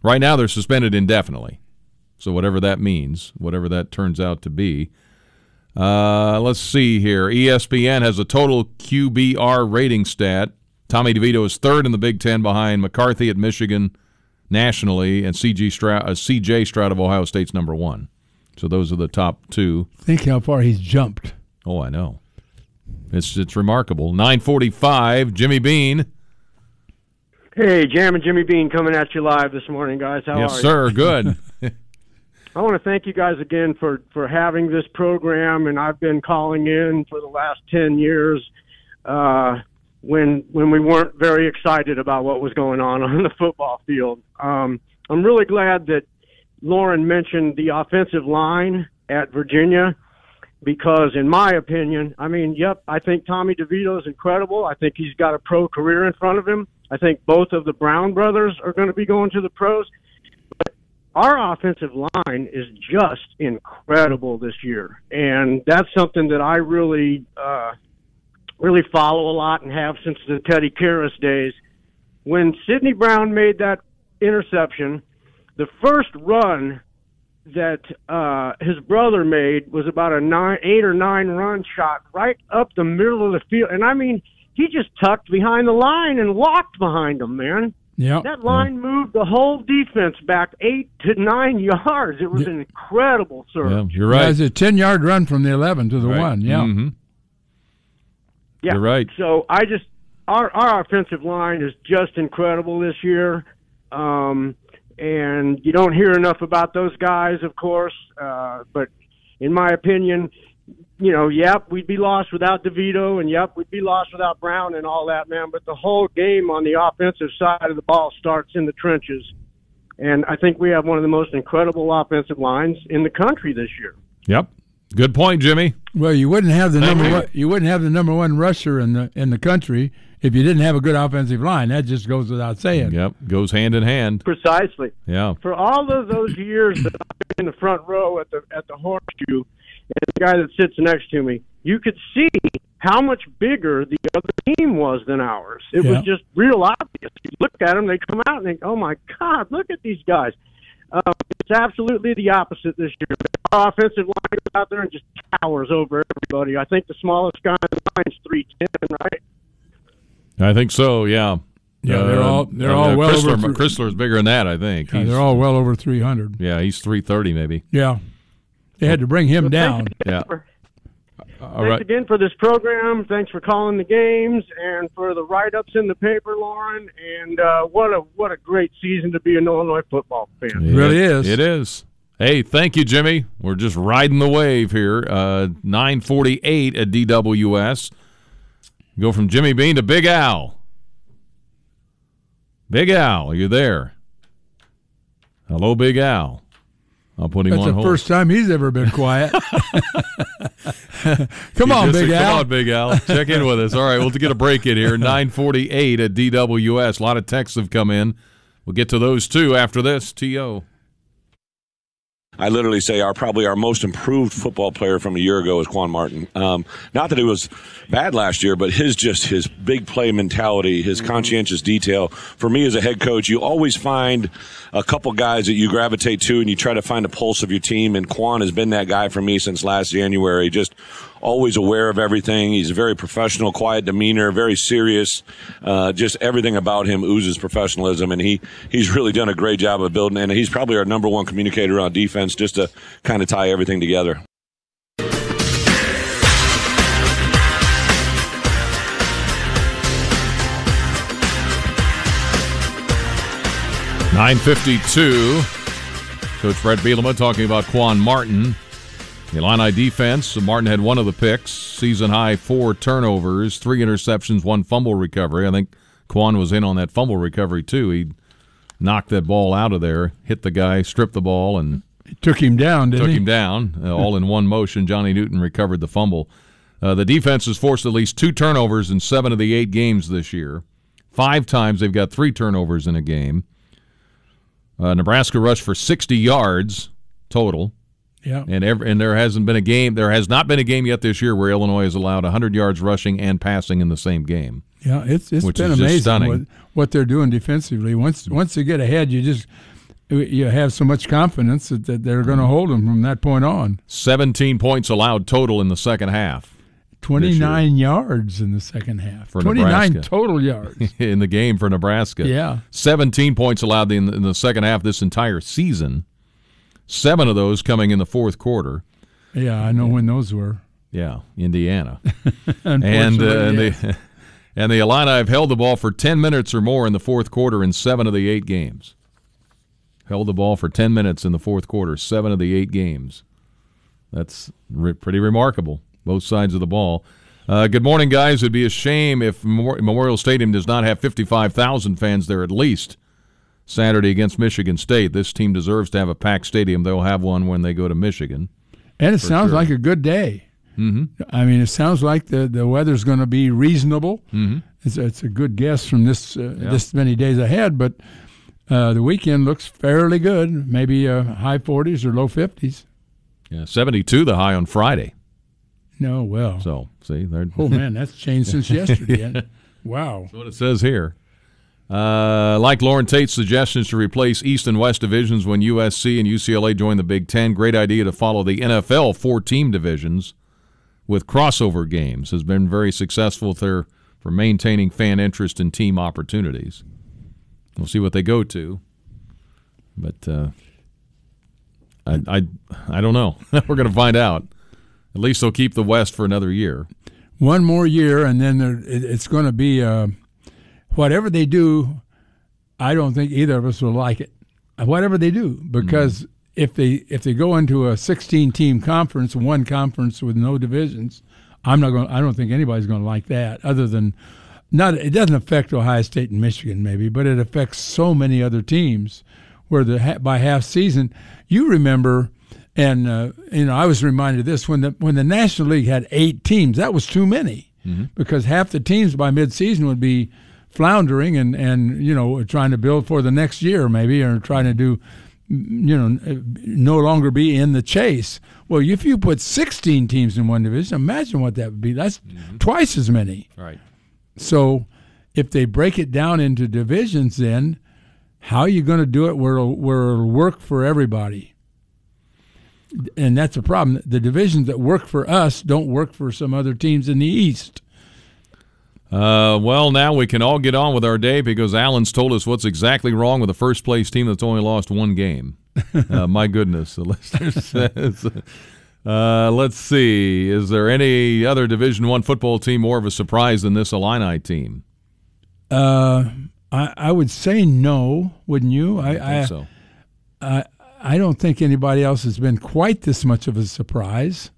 Right now, they're suspended indefinitely. So, whatever that means, whatever that turns out to be. Uh, let's see here. ESPN has a total QBR rating stat. Tommy DeVito is third in the Big Ten behind McCarthy at Michigan nationally, and CG Stroud, uh, CJ Stroud of Ohio State's number one. So those are the top two. Think how far he's jumped. Oh, I know. It's it's remarkable. Nine forty five. Jimmy Bean. Hey, Jam and Jimmy Bean coming at you live this morning, guys. How are you? yes, are sir. Good. *laughs* *laughs* I want to thank you guys again for for having this program, and I've been calling in for the last ten years. Uh, when when we weren't very excited about what was going on *laughs* on the football field, um, I'm really glad that Loren mentioned the offensive line at Virginia because, in my opinion, I mean, yep, I think Tommy DeVito is incredible. I think he's got a pro career in front of him. I think both of the Brown brothers are going to be going to the pros. But our offensive line is just incredible this year, and that's something that I really, uh, really follow a lot and have since the Teddy Karras days. When Sidney Brown made that interception, the first run that uh, his brother made was about a nine, eight or nine run shot right up the middle of the field, and I mean, he just tucked behind the line and walked behind him, man. Yeah. That line moved the whole defense back eight to nine *laughs* yards. It was an incredible serve. Yeah, you're Yeah, right. it's a 10 yard run from the 11 to the Right. 1. Yeah. Mhm. Yeah. You're right. So I just our our offensive line is just incredible this year. Um and you don't hear enough about those guys, of course. Uh but in my opinion, you know, yep, we'd be lost without DeVito and yep, we'd be lost without Brown and all that, man. But the whole game on the offensive side of the ball starts in the trenches. And I think we have one of the most incredible offensive lines in the country this year. Yep. Good point, Jimmy. Well, you wouldn't have the Thank number you. one, you wouldn't have the number one rusher in the in the country if you didn't have a good offensive line. That just goes without saying. Yep. Goes hand in hand. Precisely. Yeah. for all of those years that I've been in the front row at the at the horseshoe, and the guy that sits next to me, you could see how much bigger the other team was than ours. It Yeah. was just real obvious. You look at them, they come out and think, "Oh my God, look at these guys." Um, it's absolutely the opposite this year. Our offensive line goes out there and just towers over everybody. I think the smallest guy in the line is three ten, right? I think so. Yeah. Yeah, they're uh, all- they're all uh, well Crisler, over three- Crisler's bigger than that. I think. Yeah, they're all well over 300. Yeah, he's three thirty maybe. Yeah. They had to bring him down. Yeah. For- All Thanks right. again for this program. Thanks for calling the games and for the write-ups in the paper, Loren. And uh, what a what a great season to be an Illinois football fan. It really is. It is. Hey, thank you, Jimmy. We're just riding the wave here. Uh, 948 at DWS. Go from Jimmy Bean to Big Al. Big Al, are you there? Hello, Big Al. I'll put him That's on the hold. first time he's ever been quiet. *laughs* Come on, Big said, Al. Come on, Big Al. Check in with us. All right, we'll get a break in here. 948 at DWS. A lot of texts have come in. We'll get to those too after this. T.O. I literally say our probably our most improved football player from a year ago is Quan Martin. Um, not that he was bad last year, but his just his big play mentality, his conscientious detail. For me as a head coach, you always find a couple guys that you gravitate to, and you try to find a pulse of your team. And Quan has been that guy for me since last January. Just always aware of everything. He's a very professional, quiet demeanor, very serious. Uh, just everything about him oozes professionalism, and he he's really done a great job of building. And he's probably our number one communicator on defense, just to kind of tie everything together. Nine fifty-two. Coach Bret Bielema talking about Quan Martin. The Illini defense. Martin had one of the picks, season high four turnovers, three interceptions, one fumble recovery. I think Quan was in on that fumble recovery too. He knocked that ball out of there, hit the guy, stripped the ball, and Took him down, didn't took he? him down uh, all in one motion. Johnny Newton recovered the fumble. Uh, the defense has forced at least two turnovers in seven of the eight games this year. Five times they've got three turnovers in a game. Uh, Nebraska rushed for 60 yards total. Yeah. And every, and there hasn't been a game. There has not been a game yet this year where Illinois has allowed 100 yards rushing and passing in the same game. Yeah, it's it's Which been amazing what, what they're doing defensively. Once once they get ahead, you just you have so much confidence that, that they're going to hold them from that point on. 17 points allowed total in the second half. Twenty nine yards in the second half. For Twenty nine Nebraska. total yards. *laughs* in the game for Nebraska. Yeah. 17 points allowed in the, in the second half this entire season. Seven of those coming in the fourth quarter. yeah, I know when those were. Yeah, Indiana. *laughs* and uh, and, yes. the, *laughs* and the Illini have held the ball for 10 minutes or more in the fourth quarter in seven of the eight games. Held the ball for 10 minutes in the fourth quarter, seven of the eight games. That's re- pretty remarkable, both sides of the ball. Uh, good morning, guys. It'd be a shame if Memorial Stadium does not have 55,000 fans there at least Saturday against Michigan State. This team deserves to have a packed stadium. They'll have one when they go to Michigan. And it sounds sure. like a good day. Mm-hmm. I mean, it sounds like the, the weather's going to be reasonable. Mhm. It's, it's a good guess from this uh, Yeah. this many days ahead, but uh, the weekend looks fairly good. Maybe uh, high 40s or low 50s. Yeah, 72 the high on Friday. No, well. So, see, they're Oh man, that's changed since *laughs* yesterday. Wow. That's what it says here. Uh, like Loren Tate's suggestions to replace East and West divisions when USC and UCLA join the Big Ten, great idea to follow the NFL four team divisions with crossover games has been very successful there for maintaining fan interest and team opportunities. We'll see what they go to, but uh, I, I I don't know. *laughs* We're going to find out. At least they'll keep the West for another year. One more year, and then there, it, it's going to be uh, whatever they do. I don't think either of us will like it. Whatever they do, because if they if they go into a 16 team conference, one conference with no divisions, I'm not going. I don't think anybody's going to like that. Other than not, it doesn't affect Ohio State and Michigan maybe, but it affects so many other teams. Where the by half season, you remember, and uh, you know, I was reminded of this when the when the National League had eight teams. That was too many because half the teams by midseason would be floundering and and you know trying to build for the next year maybe or trying to do you know no longer be in the chase. Well if you put 16 teams in one division imagine what that would be. That's mm-hmm. twice as many. Right. so if they break it down into divisions then how are you going to do it where it'll, where it'll work for everybody? And that's a problem. The divisions that work for us don't work for some other teams in the east Uh, well, now we can all get on with our day because Alan's told us what's exactly wrong with the first place team that's only lost one game. *laughs* uh, my goodness, the listener *laughs* says. Uh, let's see. Is there any other Division One football team more of a surprise than this Illini team? Uh, I, I would say no, wouldn't you? I, I think so. I, I don't think anybody else has been quite this much of a surprise.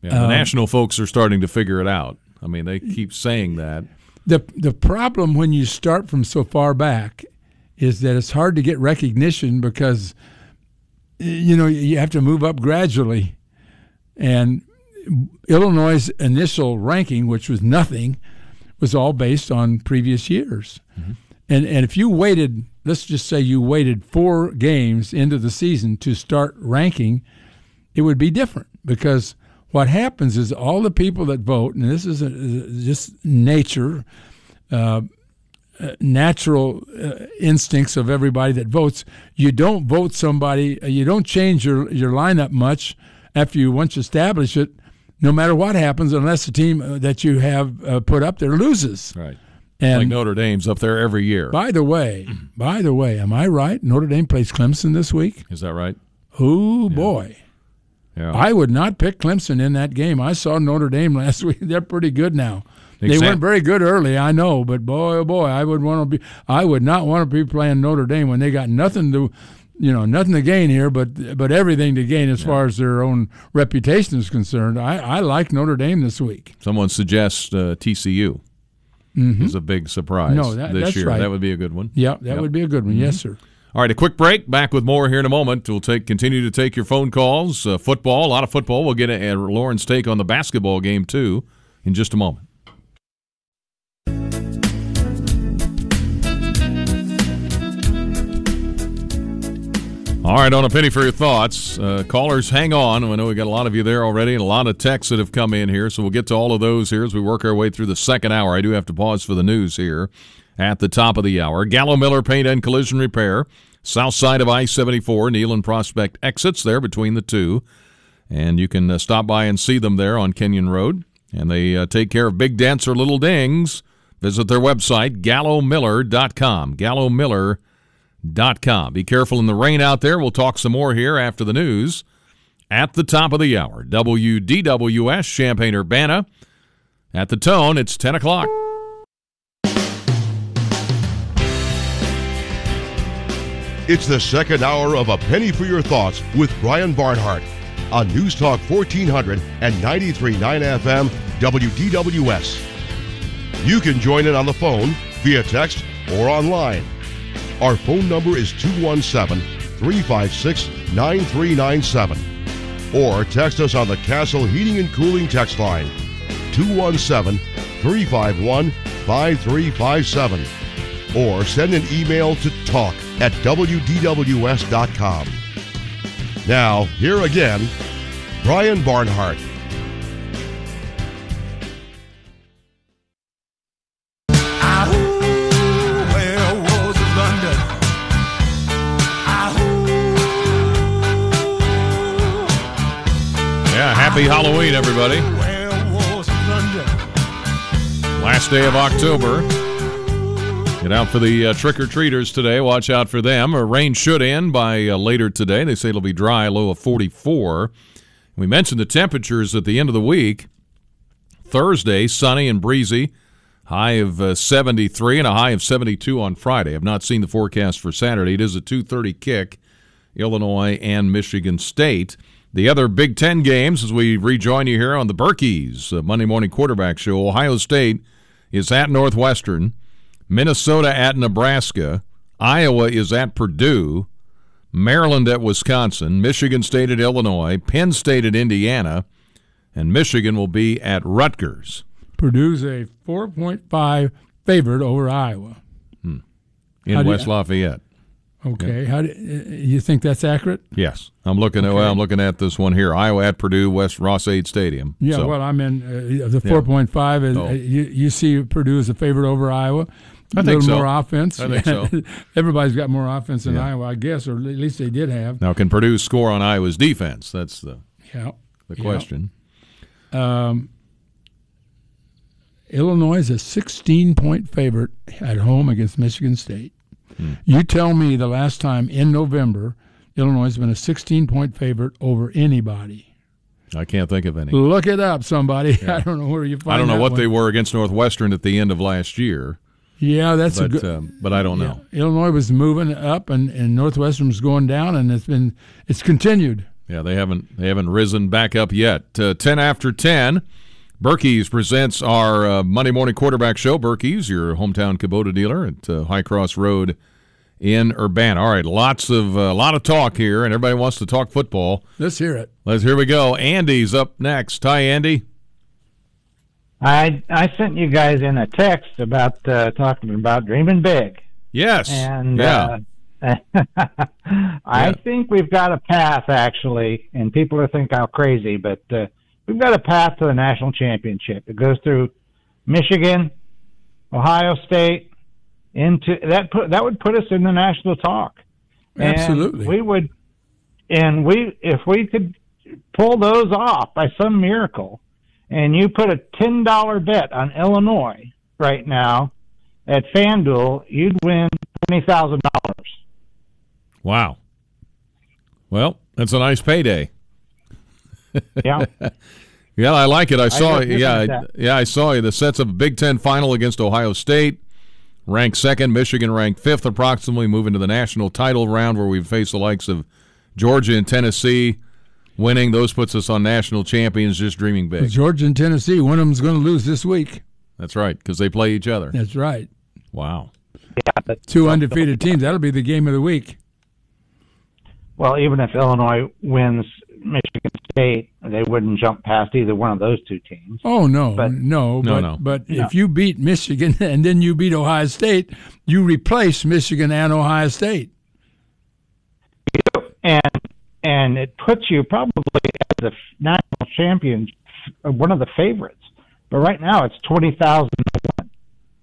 Yeah, the Um, national folks are starting to figure it out. I mean, they keep saying that. The the problem when you start from so far back is that it's hard to get recognition because you know, you have to move up gradually. And Illinois' initial ranking, which was nothing, was all based on previous years. Mm-hmm. And and if you waited, let's just say you waited four games into the season to start ranking, it would be different because what happens is all the people that vote, and this is a, just nature, uh, uh, natural uh, instincts of everybody that votes. You don't vote somebody, uh, you don't change your, your lineup much after you once establish it, no matter what happens, unless the team uh, that you have uh, put up there loses. Right. And like Notre Dame's up there every year. by the way, by the way, am I right? Notre Dame plays Clemson this week. Is that right? Oh boy. Yeah. I would not pick Clemson in that game. I saw Notre Dame *laughs* last week. They're pretty good now. They Exam- weren't very good early, I know, but boy, oh boy, I would want to be. I would not want to be playing Notre Dame when they got nothing to, you know, nothing to gain here, but but everything to gain as far as their own reputation is concerned. I I like Notre Dame this week. Someone suggests uh, TCU Mhm. is a big surprise No, that- this that's year. right. That would be a good one. Yeah, that would be a good one. Yes, sir. All right, a quick break. Back with more here in a moment. We'll take continue to take your phone calls. Uh, football, a lot of football. We'll get a, a Loren's take on the basketball game too in just a moment. All right, on a penny for your thoughts. Uh, callers, hang on. I know we got a lot of you there already and a lot of texts that have come in here, so we'll get to all of those here as we work our way through the second hour. I do have to pause for the news here at the top of the hour. Gallo Miller Paint and Collision Repair, south side of I 74, Neal and Prospect exits there between the two. And you can uh, stop by and see them there on Kenyon Road. And they uh, take care of big dents or little dings. Visit their website, gallomiller.com. Gallomiller.com. Be careful in the rain out there. We'll talk some more here after the news at the top of the hour. WDWS Champaign Urbana. At the tone, it's 10 o'clock. It's the second hour of A Penny for Your Thoughts with Brian Barnhart on News Talk 1400 and 93.9 FM WDWS. You can join in on the phone, via text, or online. Our phone number is 217 356 9397. Or text us on the Castle Heating and Cooling text line 217 351 5357. Or send an email to talk at WDWS.com. Now, here again, Brian Barnhart. Yeah, happy Halloween, everybody. Last day of October. Get out for the uh, trick or treaters today. Watch out for them. Uh, rain should end by uh, later today. They say it'll be dry, low of 44. We mentioned the temperatures at the end of the week. Thursday, sunny and breezy, high of uh, 73 and a high of 72 on Friday. I've not seen the forecast for Saturday. It is a 2:30 kick, Illinois and Michigan State. The other Big Ten games as we rejoin you here on the Birkey's uh, Monday Morning Quarterback Show. Ohio State is at Northwestern, Minnesota at Nebraska, Iowa is at Purdue, Maryland at Wisconsin, Michigan State at Illinois, Penn State at Indiana, and Michigan will be at Rutgers. Purdue's a 4.5 favorite over Iowa. in How do you- West Lafayette. Okay, how do, uh, you think that's accurate? Yes, I'm looking at. Well, I'm looking at this one here: Iowa at Purdue, West Ross-Ade Stadium. Yeah, So, well, I'm in uh, the Yeah. 4.5. Is, Oh. uh, you, you see Purdue as a favorite over Iowa. I think so. more offense. I think so. *laughs* Everybody's got more offense than Yeah. Iowa, I guess, or at least they did have. now, can Purdue score on Iowa's defense? That's the Yeah. the Yeah. question. Um, Illinois is a 16 point favorite at home against Michigan State. Hmm. You tell me the last time in November Illinois has been a 16 point favorite over anybody. I can't think of any. Look it up, somebody. *laughs* I don't know where you find I don't know what one. they were against Northwestern at the end of last year. Yeah, that's a good. um, but I don't know. Illinois was moving up, and, and Northwestern was going down, and it's been it's continued. Yeah, they haven't they haven't risen back up yet. Uh, ten after ten, Birkey's presents our uh, Monday morning quarterback show. Birkey's, your hometown Kubota dealer at uh, High Cross Road in Urbana. All right, lots of a uh, lot of talk here, and everybody wants to talk football. Let's hear it. Let's here we go. Andy's up next. Hi, Andy. I I sent you guys in a text about uh, talking about dreaming big. Yes. And yeah. uh, *laughs* I Yeah. think we've got a path actually, and people are thinking how crazy, but uh, we've got a path to the national championship. It goes through Michigan, Ohio State, into that put that would put us in the national talk. And Absolutely. we would, and we if we could pull those off by some miracle, and you put a ten dollar bet on Illinois right now at FanDuel, you'd win twenty thousand dollars. Wow. Well, that's a nice payday. *laughs* Yeah. Yeah, I like it. I saw. listened yeah, I- yeah, I saw you. the sets of a Big Ten final against Ohio State, ranked second. Michigan ranked fifth, approximately moving to the national title round where we face the likes of Georgia and Tennessee. Winning those puts us on national champions. Just dreaming big. Georgia and Tennessee, one of them's going to lose this week. That's right, because they play each other. That's right. Wow. Yeah, Two undefeated teams. That'll be the game of the week. Well, even if Illinois wins Michigan State, they wouldn't jump past either one of those two teams. Oh no, But- no, No, but, no. but No. if you beat Michigan *laughs* and then you beat Ohio State, you replace Michigan and Ohio State. and and it puts you probably as the national champions, uh, one of the favorites. But right now it's twenty thousand to one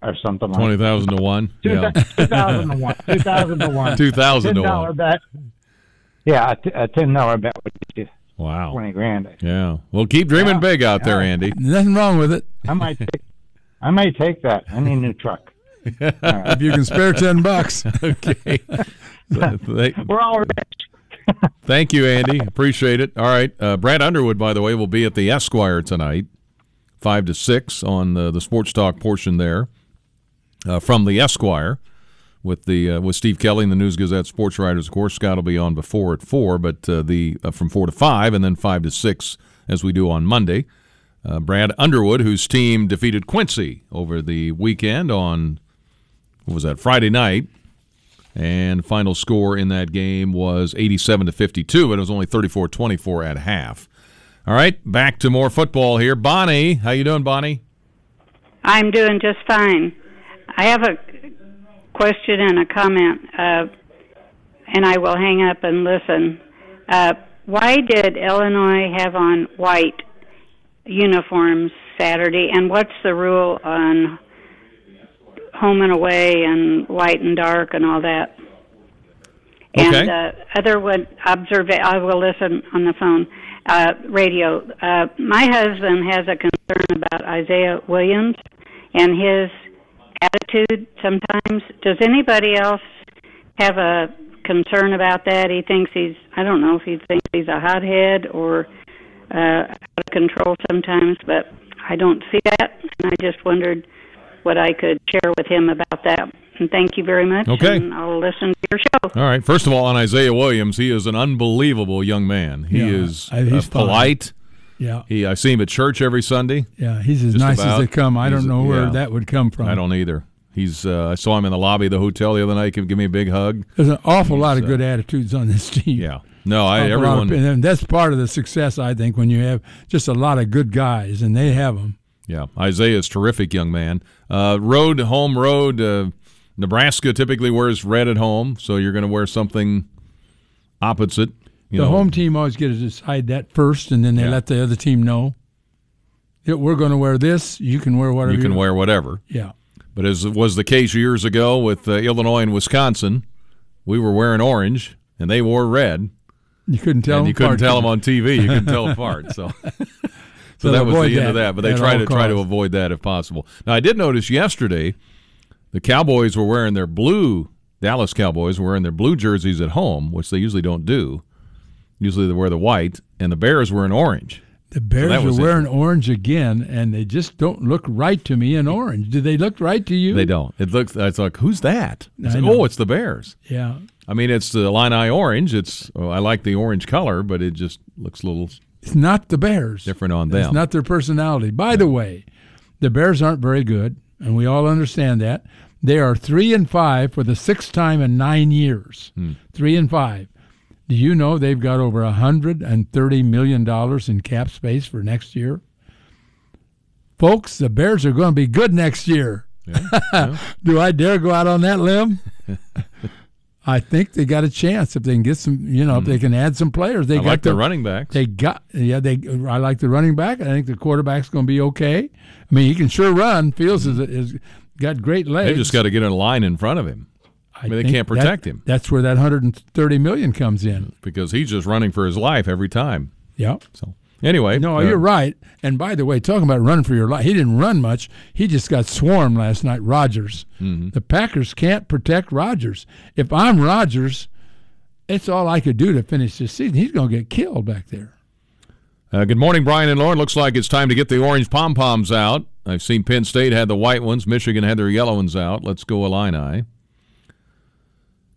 or something like Twenty thousand to one. Two Yeah. thousand to one. Two thousand to *laughs* one. 2,000 to $10 one. bet. Yeah, a ten dollar bet would get you Wow. twenty grand. Yeah. Well, keep dreaming big out there, Andy. Nothing wrong with it. I might take. I might take that. I need a new truck. *laughs* If you can spare ten bucks. *laughs* okay. So, they- We're all rich. Thank you, Andy. Appreciate it. All right. Uh, Brad Underwood, by the way, will be at the Esquire tonight, 5 to 6 on the, the sports talk portion there uh, from the Esquire with the uh, with Steve Kelly and the News Gazette sports writers. Of course, Scott will be on before at 4, but uh, the uh, from 4 to 5 and then 5 to 6 as we do on Monday. Uh, Brad Underwood, whose team defeated Quincy over the weekend on, what was that, Friday night. And final score in that game was 87 to 52, but it was only 34-24 at half. All right, back to more football here. Bonnie, how you doing, Bonnie? I'm doing just fine. I have a question and a comment, uh, and I will hang up and listen. Uh, why did Illinois have on white uniforms Saturday, and what's the rule on home and away and light and dark and all that? Okay. And uh, other one observe. I will listen on the phone, uh, radio. Uh, my husband has a concern about Isaiah Williams and his attitude. Sometimes, does anybody else have a concern about that? He thinks he's. I don't know if he thinks he's a hothead or uh, out of control sometimes, but I don't see that, and I just wondered what I could share with him about that. And thank you very much. Okay. And I'll listen to your show. All right. First of all, on Isaiah Williams, he is an unbelievable young man. He Yeah, is I- he's uh, polite. Yeah. He, I see him at church every Sunday. Yeah, he's as nice about. as they come. I He's- don't know where yeah. that would come from. I don't either. He's. Uh, I saw him in the lobby of the hotel the other night. Give, give me a big hug. There's an awful lot of He's, uh, good attitudes on this team. Yeah. No, I Awful lot of- everyone. and that's part of the success, I think, when you have just a lot of good guys, and they have them. Yeah, Isaiah's terrific young man. Uh, road, home road. Uh, Nebraska typically wears red at home, so you're going to wear something opposite. You the know, home team always gets to decide that first, and then they Yeah. let the other team know. that we're going to wear this. You can wear whatever you can wear whatever. Yeah. But as was the case years ago with uh, Illinois and Wisconsin, we were wearing orange and they wore red. You couldn't tell and them you couldn't tell them on TV. You couldn't tell apart. So, *laughs* so, So that was the avoid end of that that. But they try to try to avoid that if possible. Now, I did notice yesterday the Cowboys were wearing their blue. Dallas Cowboys were wearing their blue jerseys at home, which they usually don't do. Usually they wear the white, and the Bears were in orange. The Bears that are wearing orange again, and they just don't look right to me in orange. Do they look right to you? They don't. It looks. It's like who's that? It's like, oh, it's the Bears. Yeah. I mean, it's the Illini orange. It's oh, I like the orange color, but it just looks a little It's not the Bears. different on them. It's not their personality. By the way, the Bears aren't very good, and we all understand that. They are three and five for the sixth time in nine years. Hmm. Three and five. Do you know they've got over a hundred and thirty million dollars in cap space for next year? Folks, the Bears are going to be good next year. *laughs* Do I dare go out on that limb? *laughs* I think they got a chance if they can get some. You know, if they can add some players. They Hmm. I got like the running backs. They got yeah. They I like the running back. I think the quarterback's going to be okay. I mean, he can sure run. Fields is, is got great legs. They just got to get in a line in front of him. I, mean, they can't protect that- him That's where that 130 million comes in. because he's just running for his life every time. Yeah. So anyway, No, uh, you're right. And by the way, talking about running for your life, he didn't run much. He just got swarmed last night. Rodgers. Mhm. The Packers can't protect Rodgers. If I'm Rodgers, it's all I could do to finish this season. He's going to get killed back there. Uh, good morning, Brian and Loren. Looks like it's time to get the orange pom poms out. I've seen Penn State had the white ones. Michigan had their yellow ones out. Let's go Illini.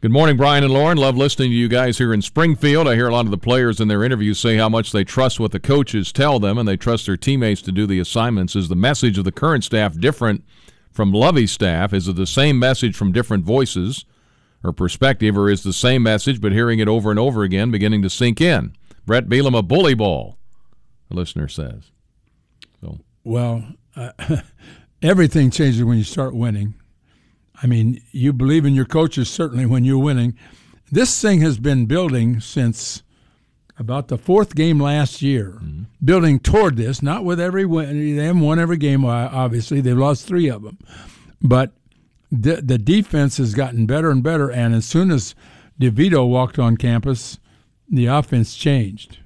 Good morning, Brian and Loren. Love listening to you guys here in Springfield. I hear a lot of the players in their interviews say how much they trust what the coaches tell them and they trust their teammates to do the assignments. Is the message of the current staff different from Lovie's staff? Is it the same message from different voices or perspective, or is the same message but hearing it over and over again beginning to sink in? Bret Bielema, a bully ball, a listener says. So Well, uh, *laughs* everything changes when you start winning. I mean, you believe in your coaches certainly when you're winning. This thing has been building since about the fourth game last year, mm-hmm. building toward this. Not with every win; they haven't won every game. Obviously, they've lost three of them, but the the defense has gotten better and better. And as soon as DeVito walked on campus, the offense changed.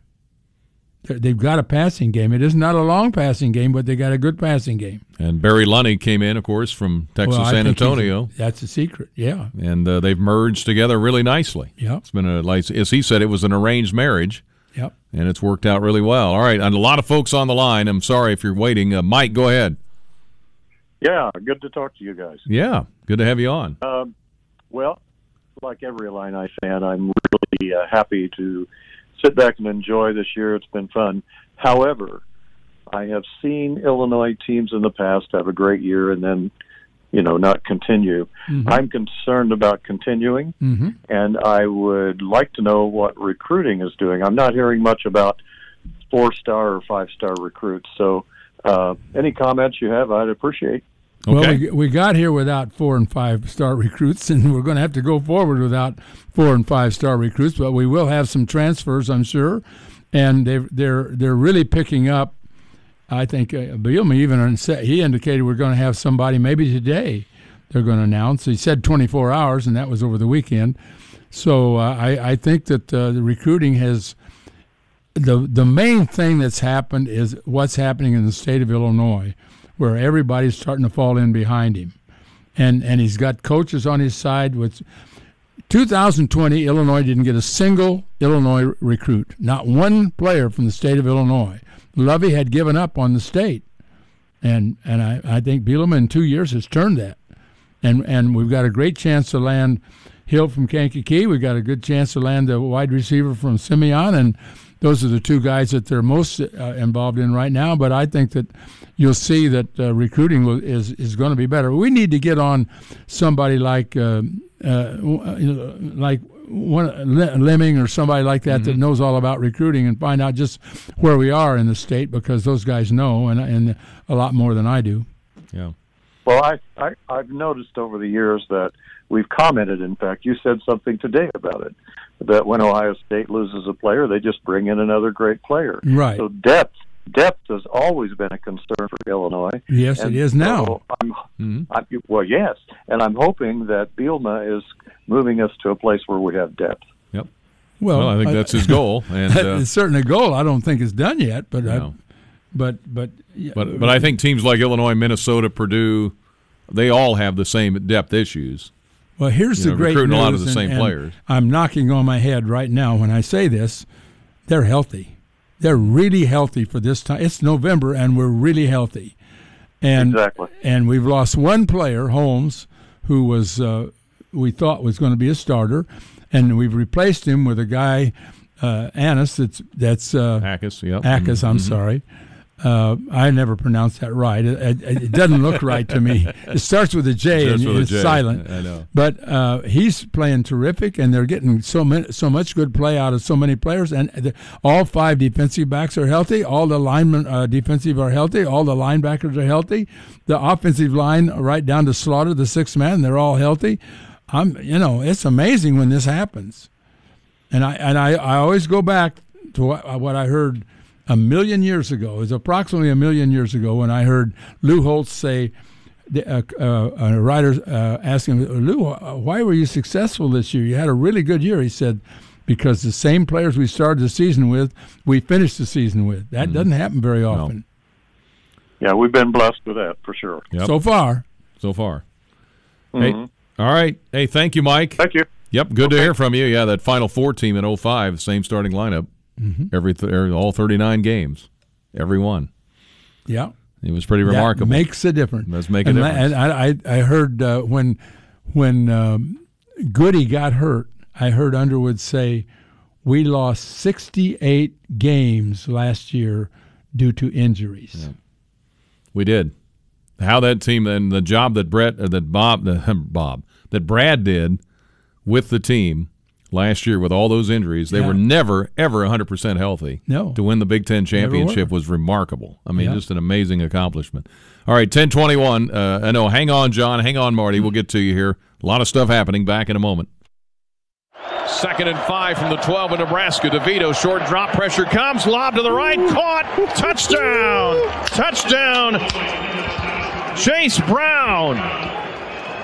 They- They've got a passing game. It is not a long passing game, but they got a good passing game. And Barry Lunney came in, of course, from Texas Well, San think a- Antonio. that's a secret, yeah. And uh, they've merged together really nicely. Yeah, It's been a, like, as he said, it was an arranged marriage. Yep. And it's worked out really well. All right. And a lot of folks on the line. I'm sorry if you're waiting. Uh, Mike, go ahead. Yeah, good to talk to you guys. Yeah. Good to have you on. Um, well, like every Illini fan, I'm really uh, happy to sit back and enjoy this year. It's been fun. However, I have seen Illinois teams in the past have a great year and then, you know, not continue. Mhm. I'm concerned about continuing, Mm-hmm. and I would like to know what recruiting is doing. I'm not hearing much about four star or five star recruits. So, uh, any comments you have, I'd appreciate. Well, we, we got here without four and five star *laughs* recruits, and we're going to have to go forward without four and five star recruits. But we will have some transfers, I'm sure, and they're they're they're really picking up. I think uh, Bielema even said he indicated we're going to have somebody maybe today. They're going to announce. He said 24 hours, and that was over the weekend. So uh, I I think that uh, the recruiting has the the main thing that's happened is what's happening in the state of Illinois, where everybody's starting to fall in behind him, and and he's got coaches on his side. With 2020, Illinois didn't get a single Illinois recruit, not one player from the state of Illinois. Lovie had given up on the state, and and I, I think Bielema in two years has turned that, and and we've got a great chance to land Hill from Kankakee. We've got a good chance to land a wide receiver from Simeon, and those are the two guys that they're most uh, involved in right now. But I think that you'll see that uh, recruiting will, is is going to be better. We need to get on somebody like uh, uh, like one Le- Lemming or somebody like that that knows all about recruiting and find out just where we are in the state because those guys know and and a lot more than I do. Yeah. Well, I, I I've noticed over the years that we've commented. In fact, you said something today about it. That when Ohio State loses a player, they just bring in another great player. Right. So depth depth has always been a concern for Illinois. Yes, it And is now. so I'm, I'm, well, yes, and I'm hoping that Bielema is moving us to a place where we have depth. Yep. Well, Well, I think that's his goal, *laughs* and, uh, it's certainly a goal. I don't think it's done yet, but I, but but yeah, But but I think teams like Illinois, Minnesota, Purdue, they all have the same depth issues. Well, here's You the know, great recruiting news. a lot of the and- same and players. I'm knocking on my head right now when I say this. They're healthy. They're really healthy for this time. It's November, and we're really healthy. And Exactly. and we've lost one player, Holmes, who was uh, we thought was going to be a starter, and we've replaced him with a guy, uh, Annis. That's that's uh, Ackus, yep. Ackus, I'm Mhm. sorry. Uh, I never pronounced that right. It, it, it, doesn't look right to me. *laughs* It starts with a J and it's J. silent. I know. But uh, he's playing terrific, and they're getting so many, so much good play out of so many players. And the, all five defensive backs are healthy. All the linemen uh, defensive are healthy. All the linebackers are healthy. The offensive line, right down to Slaughter, the sixth man, they're all healthy. I'm, you know, it's amazing when this happens. And I and I, I always go back to what, what I heard a million years ago. It was approximately a million years ago when I heard Lou Holtz say, uh, uh, a writer uh, asking Lou, why were you successful this year? You had a really good year. He said, because the same players we started the season with, we finished the season with. That mm-hmm. doesn't happen very often. No. Yeah, we've been blessed with that for sure. Yep. So far. So far. Mm-hmm. Hey, all right. Hey, thank you, Mike. Thank you. Yep, good okay. to hear from you. Yeah, that Final Four team in 05, same starting lineup mm-hmm. every th- er, all 39 games, every one. Yeah. It was pretty remarkable. That makes a difference. Does make a and difference. And I, I heard uh, when when um, Goody got hurt, I heard Underwood say, "We lost 68 games last year due to injuries." Yeah. We did. How that team and the job that Brett, that Bob, the *laughs* Bob, that Brad did with the team last year with all those injuries. They yeah. were never, ever 100% healthy. No. To win the Big Ten championship was remarkable. I mean, yeah. just an amazing accomplishment. All right, 1021. Uh, I know. Hang on, John. Hang on, Marty. We'll get to you here. A lot of stuff happening. Back in a moment. Second and five from the 12 of Nebraska. DeVito, short drop pressure comes. Lob to the right. Caught. Touchdown. Touchdown. Chase Brown.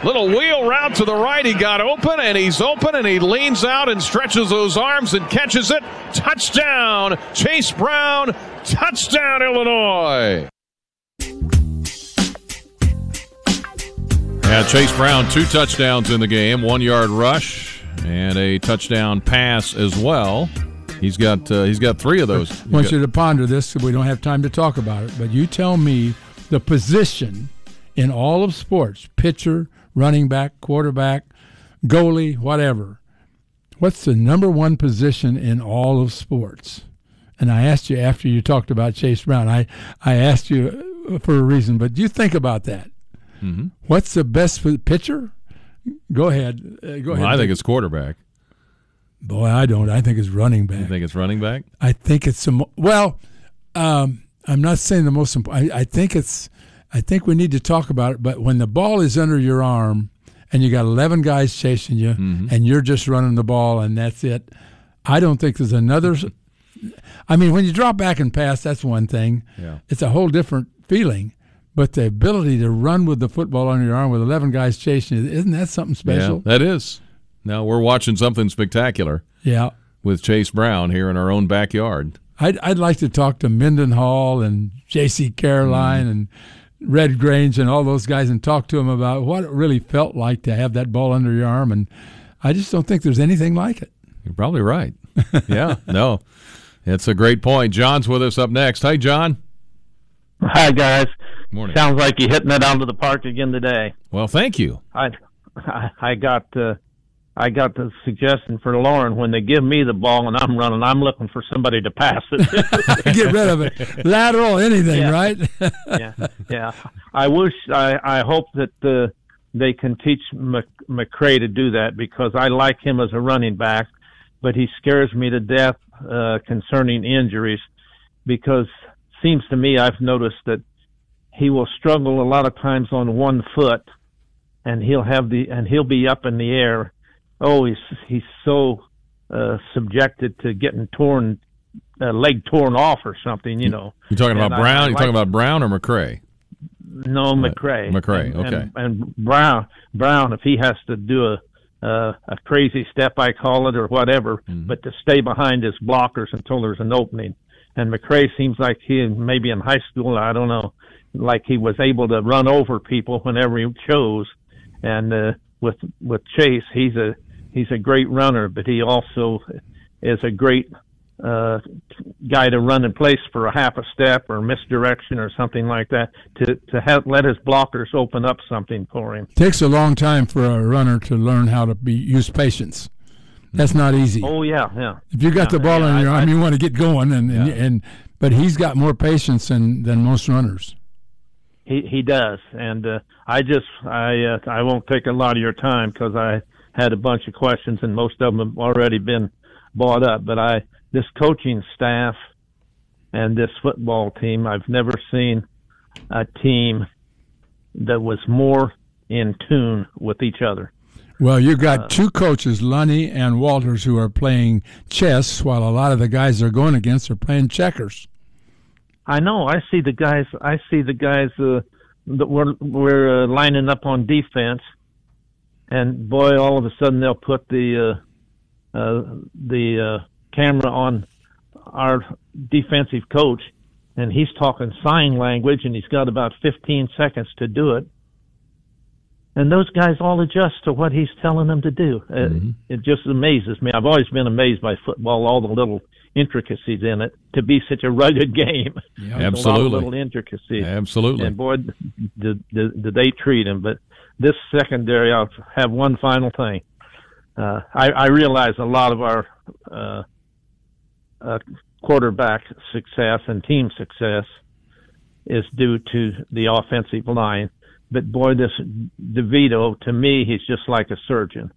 Little wheel route to the right. He got open and he's open and he leans out and stretches those arms and catches it. Touchdown, Chase Brown. Touchdown, Illinois. Yeah, Chase Brown, two touchdowns in the game, one yard rush and a touchdown pass as well. He's got uh, he's got three of those. I want got- you to ponder this. We don't have time to talk about it, but you tell me the position in all of sports, pitcher, running back, quarterback, goalie, whatever. What's the number one position in all of sports? And I asked you after you talked about Chase Brown. I, I asked you for a reason, but you think about that. Mm-hmm. What's the best pitcher? Go ahead. Uh, go well, ahead. I think it's quarterback. Boy, I don't. I think it's running back. You think it's running back? I think it's some. Well, um, I'm not saying the most important. I, I think it's I think we need to talk about it. But when the ball is under your arm and you got 11 guys chasing you mm-hmm. and you're just running the ball and that's it, I don't think there's another. I mean, when you drop back and pass, that's one thing. Yeah. It's a whole different feeling. But the ability to run with the football under your arm with 11 guys chasing you, isn't that something special? Yeah, that is. Now we're watching something spectacular. Yeah. With Chase Brown here in our own backyard. I'd, I'd like to talk to Mendenhall and J.C. Caroline mm. and Red Grange and all those guys and talk to them about what it really felt like to have that ball under your arm. And I just don't think there's anything like it. You're probably right. yeah, *laughs* no, it's a great point. John's with us up next. Hi, John. Hi, guys. Morning. Sounds like you're hitting it out of the park again today. Well, thank you. I I got uh, I got the suggestion for Loren when they give me the ball and I'm running, I'm looking for somebody to pass it. *laughs* Get rid of it, lateral, anything, yeah. right? yeah, yeah. I wish, I, I hope that uh, they can teach Mc, McCray to do that because I like him as a running back, but he scares me to death uh, concerning injuries because seems to me I've noticed that he will struggle a lot of times on one foot and he'll have the and he'll be up in the air oh, he's he's so uh, subjected to getting torn, uh, leg torn off or something. You know. you're talking about Brown? I, I you like, talking about Brown or McCray? No, McCray. Uh, McCray. And, okay. And, and, Brown, Brown, if he has to do a uh, a crazy step, I call it, or whatever, mm-hmm. but to stay behind his blockers until there's an opening. And McCray seems like he, maybe in high school, I don't know, like he was able to run over people whenever he chose. And uh, with with Chase, he's a he's a great runner, but he also is a great uh, guy to run in place for a half a step or misdirection or something like that to to have, let his blockers open up something for him. Takes a long time for a runner to learn how to be use patience. That's not easy. Oh yeah, yeah. If you got yeah, the ball yeah, in your I, arm, I, you want to get going, and and, yeah. and but he's got more patience than than most runners. He he does, and uh, I just I uh, I won't take a lot of your time because I had a bunch of questions and most of them have already been brought up. But I this coaching staff and this football team, I've never seen a team that was more in tune with each other. Well, you got two coaches, Lunney and Walters, who are playing chess, while a lot of the guys they're going against are playing checkers. I know. I see the guys. I see the guys uh, that we're we're uh, lining up on defense, and boy, all of a sudden they'll put the uh, uh, the uh, camera on our defensive coach, and he's talking sign language, and he's got about 15 seconds to do it. And those guys all adjust to what he's telling them to do. Uh, Mm-hmm. it just amazes me. I've always been amazed by football, all the little intricacies in it, to be such a rugged *laughs* game. Lot Absolutely. little intricacies. Absolutely. And boy, did, did, did they treat him. But this secondary, I'll have one final thing. Uh, I, I realize a lot of our uh, uh, quarterback success and team success is due to the offensive line. But boy, this DeVito, to me, he's just like a surgeon,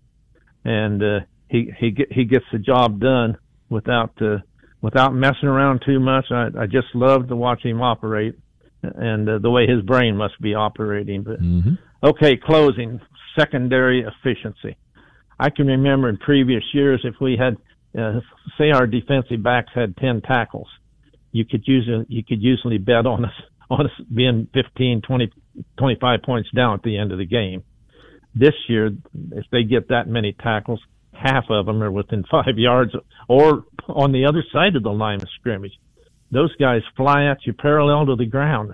and uh, he he he gets the job done without uh, without messing around too much. I, I just love to watch him operate, and uh, the way his brain must be operating. But Mm-hmm. Okay, closing secondary efficiency. I can remember in previous years if we had, uh, say, our defensive backs had ten tackles, you could usually you could usually bet on us on us being 15, 20, 25 points down at the end of the game. This year, if they get that many tackles, half of them are within *laughs* five yards or on the other side of the line of scrimmage. Those guys fly at you parallel to the ground.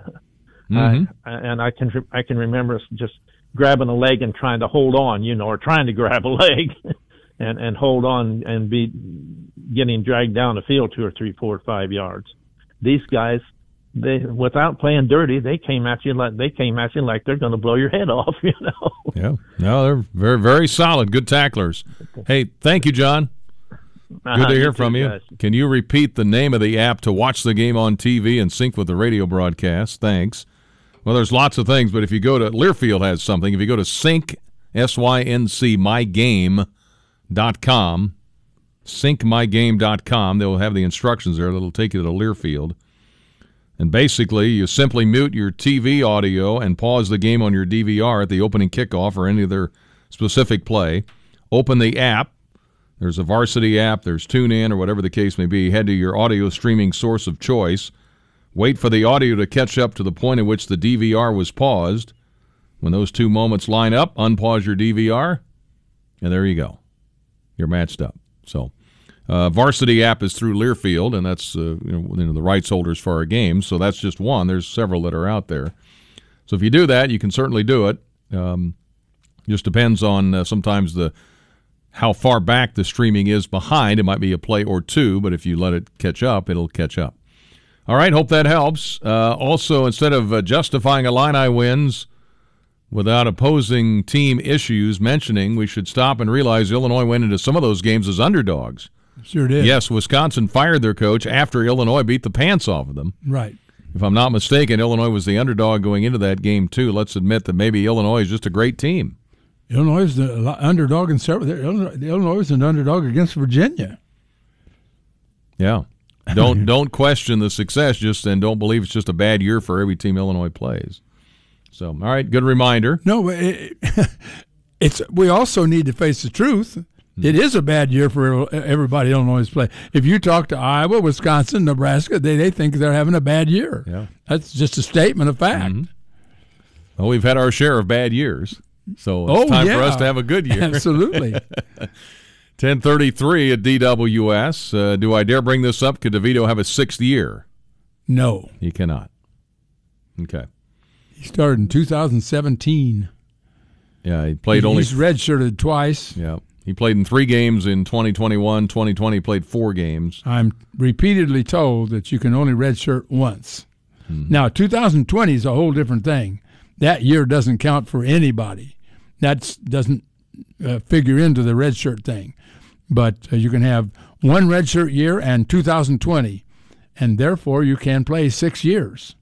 Mhm. I, and I can I can remember just grabbing a leg and trying to hold on, you know, or trying to grab a leg *laughs* and and hold on and be getting dragged down the field two or three, four, or five yards. These guys, they without playing dirty, they came at you like they came at you like they're going to blow your head *laughs* off, you know. Yeah. No, they're very, very solid. Good tacklers. Hey, thank you, John. Good Uh-huh, to you hear from you. guys. Can you repeat the name of the app to watch the game on TV and sync with the radio broadcast? Thanks. Well, there's lots of things, but if you go to Learfield has something. If you go to sync s y n c mygame.com, syncmygame.com, they'll have the instructions there that'll take you to Learfield. And basically, you simply mute your TV audio and pause the game on your DVR at the opening kickoff or any other specific play. Open the app. There's a varsity app, there's TuneIn, or whatever the case may be. Head to your audio streaming source of choice. Wait for the audio to catch up to the point at which the DVR was paused. When those two moments line up, unpause your DVR, and there you go. You're matched up. So, uh, varsity app is through Learfield, and that's uh, you know, the rights holders for our games. So that's just one. There's several that are out there. So if you do that, you can certainly do it. Um, just depends on uh, sometimes the how far back the streaming is behind. It might be a play or two, but if you let it catch up, it'll catch up. All right, hope that helps. Uh, also, instead of uh, justifying Illini wins without opposing team issues, mentioning we should stop and realize Illinois went into some of those games as underdogs. Sure did. Yes, Wisconsin fired their coach after Illinois beat the pants off of them. Right. If I'm not mistaken, Illinois was the underdog going into that game too. Let's admit that maybe Illinois is just a great team. Illinois is the underdog in several. Illinois, Illinois is an underdog against Virginia. Yeah. *laughs* Don't don't question the success just and don't believe it's just a bad year for every team Illinois plays. So, all right, good reminder. No, it, *laughs* it's we also need to face the truth. Hmm. It is a bad year for everybody Illinois play. If you talk to Iowa, Wisconsin, Nebraska, they, they think they're having a bad year. Yeah. That's just a statement of fact. Well, we've had our share of bad years. So it's Oh, time for us to have a good year. *laughs* Absolutely. 1033 at DWS. Uh, do I dare bring this up? Could DeVito have a sixth year? No. He cannot. Okay. He started in 2017. Yeah, he played only He's redshirted twice. Yeah. He played in three games in 2021. 2020 played four games. I'm repeatedly told that you can only redshirt once. Hmm. Now, 2020 is a whole different thing. That year doesn't count for anybody. That doesn't uh, figure into the redshirt thing. But uh, you can have one redshirt year and 2020. and therefore you can play six years.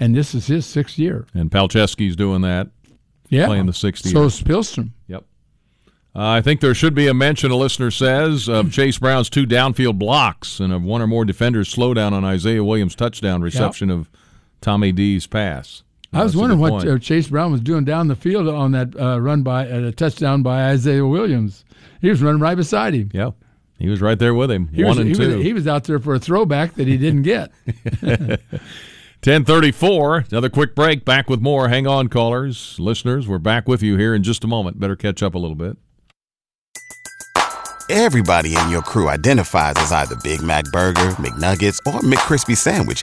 And this is his sixth year. And Palczewski's doing that. Yeah. Playing the sixth year. So is Pihlstrom. Yep. Uh, I think there should be a mention, a listener says, of *clears throat* Chase Brown's two downfield blocks and of one or more defenders' slowdown on Isaiah Williams' touchdown reception of Tommy D's pass. I was wondering what point. uh, Chase Brown was doing down the field on that uh, run by uh, a touchdown by Isaiah Williams. He was running right beside him. Yeah, he was right there with him. He one was, and he two. Was, he was out there for a throwback that he didn't get. *laughs* 1034. Another quick break. Back with more. Hang on, callers. Listeners, we're back with you here in just a moment. Better catch up a little bit. Everybody in your crew identifies as either Big Mac Burger, McNuggets, or McCrispy Sandwich.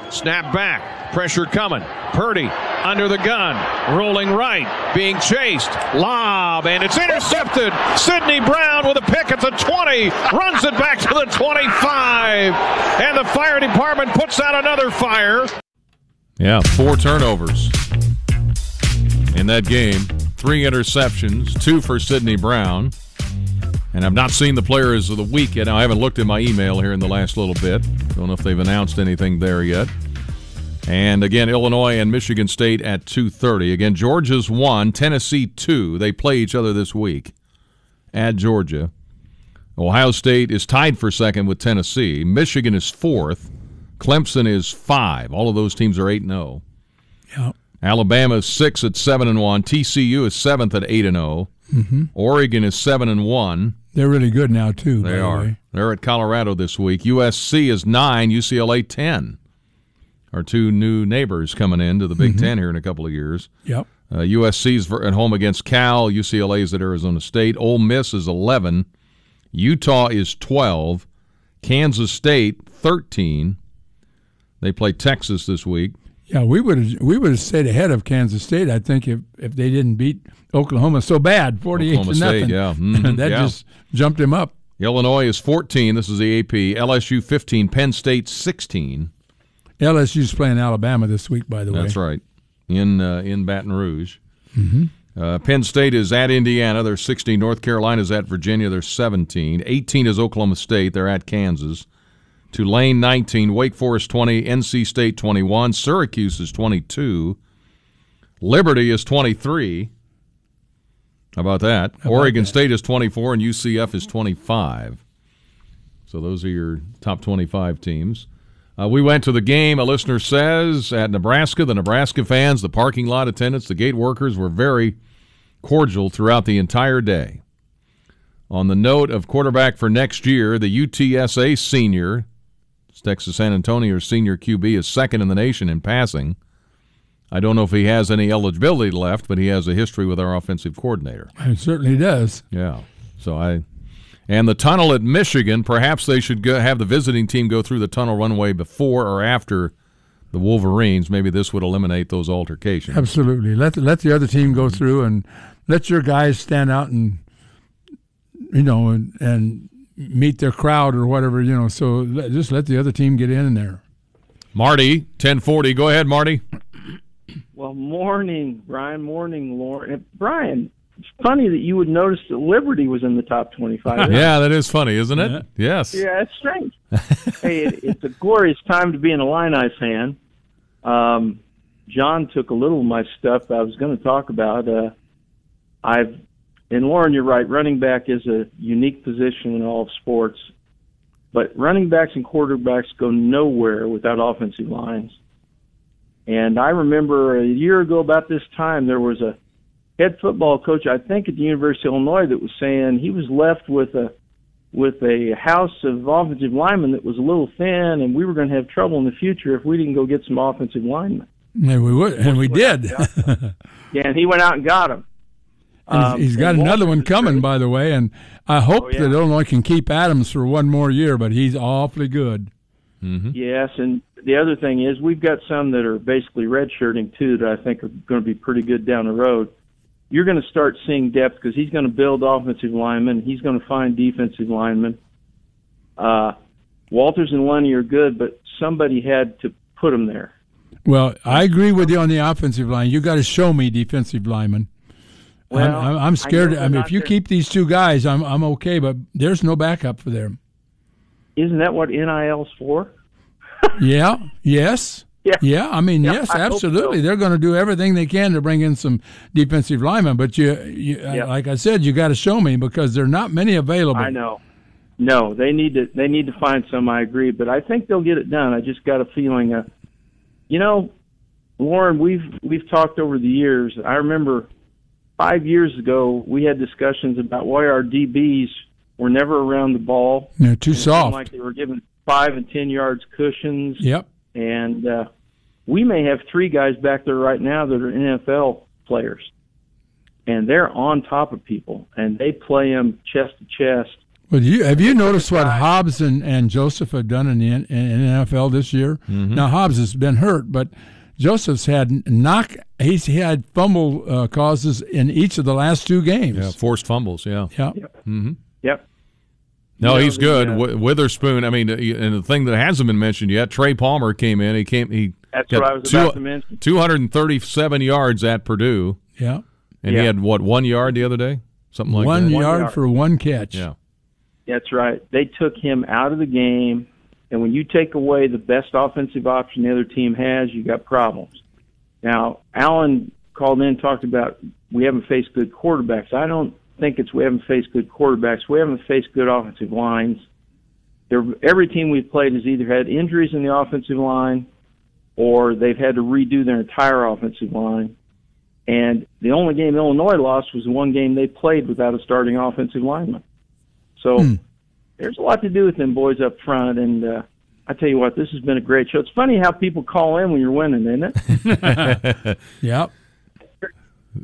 Snap back. Pressure coming. Purdy under the gun. Rolling right. Being chased. Lob. And it's intercepted. Sidney Brown with a pick at the 20. Runs it back to the 25. And the fire department puts out another fire. Yeah, four turnovers in that game. Three interceptions, two for Sidney Brown. And I've not seen the players of the week yet. I haven't looked at my email here in the last little bit. Don't know if they've announced anything there yet. And again, Illinois and Michigan State at 2:30. Again, Georgia's one, Tennessee two. They play each other this week at Georgia. Ohio State is tied for second with Tennessee. Michigan is fourth. Clemson is five. All of those teams are eight and zero. Yeah. Alabama is six at seven and one. TCU is seventh at eight and zero. Mhm. Oregon is seven and one. They're really good now too. They the are. way. They're at Colorado this week. USC is nine. UCLA ten. Our two new neighbors coming into the Big Mhm. Ten here in a couple of years. Yep. Uh, USC's at home against Cal. UCLA's at Arizona State. Ole Miss is 11. Utah is 12. Kansas State 13. They play Texas this week. Yeah, we would have we would have stayed ahead of Kansas State. I think if, if they didn't beat Oklahoma so bad, forty eight Oklahoma to nothing. State, yeah. *laughs* Mhm, that yeah. just jumped him up. Illinois is 14. This is the AP. LSU 15. Penn State 16. LSU's playing Alabama this week, by the way. That's right. In uh, in Baton Rouge. Mhm. Uh, Penn State is at Indiana. They're 16. North Carolina's at Virginia. They're 17. 18 is Oklahoma State. They're at Kansas. Tulane 19. Wake Forest 20. NC State 21. Syracuse is 22. Liberty is 23. How about that? about Oregon that? State is 24 and UCF is 25. So those are your top 25 teams. Uh, we went to the game, a listener says, at Nebraska. The Nebraska fans, the parking lot attendants, the gate workers were very cordial throughout the entire day. On the note of quarterback for next year, the UTSA senior, Texas San Antonio senior QB, is second in the nation in passing. I don't know if he has any eligibility left, but he has a history with our offensive coordinator. It certainly does. Yeah. So I and the tunnel at Michigan, perhaps they should go, have the visiting team go through the tunnel runway before or after the Wolverines. Maybe this would eliminate those altercations. Absolutely. Let let the other team go through and let your guys stand out and you know and, and meet their crowd or whatever you know. So let, just let the other team get in there. Marty, 1040. Go ahead, Marty. Well, morning, Brian. Morning, Loren. Uh, Brian, it's funny that you would notice that Liberty was in the top 25. *laughs* yeah, that is funny, isn't it? Yes. Yeah, it's strange. *laughs* hey, it, it's a glorious time to be an Illini fan. Um, John took a little of my stuff I was going to talk about. Uh, I've, and Loren, you're right. Running back is a unique position in all of sports, but running backs and quarterbacks go nowhere without offensive lines. And I remember a year ago about this time, there was a head football coach, I think at the University of Illinois, that was saying he was left with a with a house of offensive linemen that was a little thin, and we were going to have trouble in the future if we didn't go get some offensive linemen. And we would, and we did. Yeah, *laughs* and he went out and got them. And Um, he's he's got and another one coming, by the way, and I hope Oh, yeah. that Illinois can keep Adams for one more year. But he's awfully good. Mm-hmm. Yes, and the other thing is we've got some that are basically redshirting too that I think are going to be pretty good down the road. You're going to start seeing depth because he's going to build offensive linemen. He's going to find defensive linemen. Uh, Walters and Lunney are good, but somebody had to put them there. Well, I agree with you on the offensive line. You got to show me defensive linemen. Well, I'm, I'm, I'm scared. I I, mean, if you not keep these two guys, I'm I'm okay. But there's no backup for them. Isn't that what NIL's for? *laughs* yeah. Yes. Yeah. yeah, I mean, Yeah, yes, I absolutely. so. They're going to do everything they can to bring in some defensive linemen. But you, you uh, Yeah. like I said, you got to show me because there are not many available. I know. No, they need to they need to find some. I agree, but I think they'll get it done. I just got a feeling. Uh, you know, Loren, we've we've talked over the years. I remember five years ago we had discussions about why our DBs were never around the ball. They're too it soft. Like they were given five and ten yards cushions. Yep. And uh, we may have three guys back there right now that are NFL players, and they're on top of people, and they play them chest to chest. Well, you have you noticed what Hobbs and, and Joseph have done in the N- in NFL this year? Mm-hmm. Now Hobbs has been hurt, but Joseph's had knock. He's had fumble uh, causes in each of the last two games. Yeah, forced fumbles. Yeah. Yeah. Mm-hmm. Yep. No, You know, he's the, good. uh, Witherspoon. I mean, uh, and the thing that hasn't been mentioned yet, Trey Palmer came in. He came. He That's got what I was about to mention. Two hundred and thirty-seven yards at Purdue. Yeah. And Yeah. he had what one yard the other day, something like one that. yard for one catch. Yeah. That's right. They took him out of the game, and when you take away the best offensive option the other team has, you got problems. Now, Allen called in and talked about we haven't faced good quarterbacks. I don't think it's we haven't faced good quarterbacks. We haven't faced good offensive lines. There, every team we've played has either had injuries in the offensive line, or they've had to redo their entire offensive line. And the only game Illinois lost was the one game they played without a starting offensive lineman. So Hmm. there's a lot to do with them boys up front. And uh, I tell you what, this has been a great show. It's funny how people call in when you're winning, isn't it? *laughs* Yep.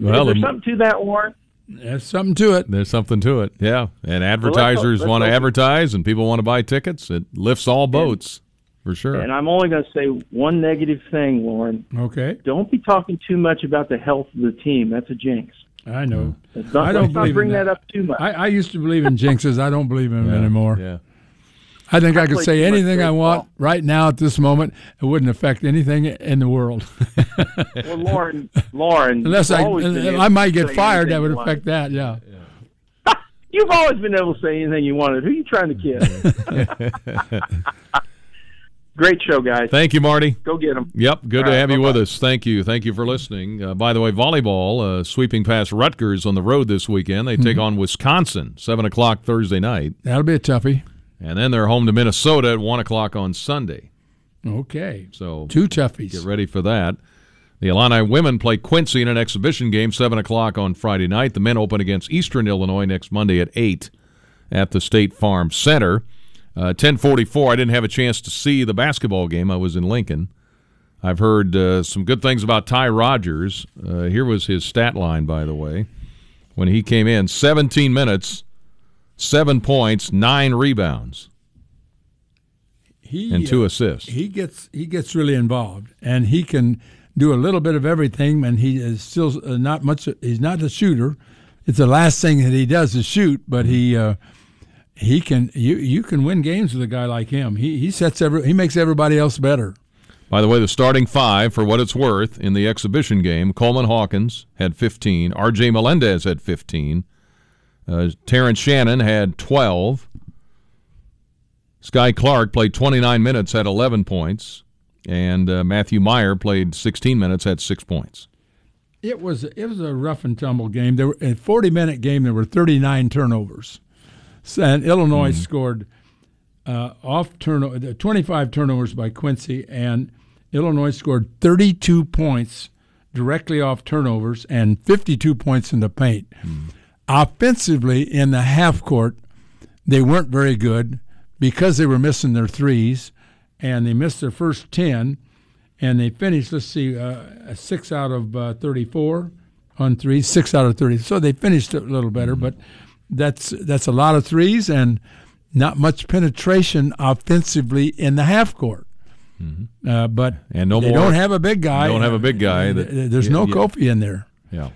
Well, Is there the- something to that, Warren? There's something to it. There's something to it. Yeah. And advertisers let's want to advertise and people want to buy tickets. It lifts all boats for sure. And I'm only going to say one negative thing, Warren. Okay. Don't be talking too much about the health of the team. That's a jinx. I know. Not, I don't let's not believe bring in that. that. up too much. I, I used to believe in jinxes. I don't believe in them Yeah, anymore. Yeah. I think I, I could say anything I want right now at this moment. It wouldn't affect anything in the world. well, Loren, Loren, Unless you've I, always been able I might get fired, that would you want. affect that. Yeah. *laughs* You've always been able to say anything you wanted. Who are you trying to kid? *laughs* Great show, guys. Thank you, Marty. Go get them. Yep, good All to right, have you bye-bye. with us. Thank you. Thank you for listening. Uh, by the way, volleyball uh, sweeping past Rutgers on the road this weekend. They take Mhm. on Wisconsin, 7 o'clock Thursday night. That'll be a toughie. And then they're home to Minnesota at 1 o'clock on Sunday. Okay. So Two toughies. get ready for that. The Illini women play Quincy in an exhibition game, 7 o'clock on Friday night. The men open against Eastern Illinois next Monday at 8 at the State Farm Center. Uh, 1044, I didn't have a chance to see the basketball game. I was in Lincoln. I've heard uh, some good things about Ty Rodgers. Uh, here was his stat line, by the way. When he came in, 17 minutes, 7 points, 9 rebounds, He, and 2 uh, assists. He gets he gets really involved, and he can do a little bit of everything. And he is still uh, not much. He's not a shooter. It's the last thing that he does is shoot, but he uh, he can. You you can win games with a guy like him. He he sets every he makes everybody else better. By the way, the starting five, for what it's worth, in the exhibition game, Coleman Hawkins had 15. R.J. Melendez had 15. Uh, Terrence Shannon had 12. Skyy Clark played 29 minutes, at 11 points. And uh, Matthew Mayer played 16 minutes, at 6 points. It was it was a rough and tumble game. There were a forty minute game. There were thirty nine turnovers, and Illinois scored uh, off turnover twenty five turnovers by Quincy, and Illinois scored thirty two points directly off turnovers and fifty two points in the paint. Offensively, in the half court, they weren't very good because they were missing their threes, and they missed their first ten and they finished. Let's see, uh, a six out of uh, thirty-four on threes, six out of thirty. So they finished a little better, but that's that's a lot of threes, and not much penetration offensively in the half court. Uh, but And no they more- don't have a big guy. don't have a big guy that- There's yeah, no yeah. Kofi in there, Yeah.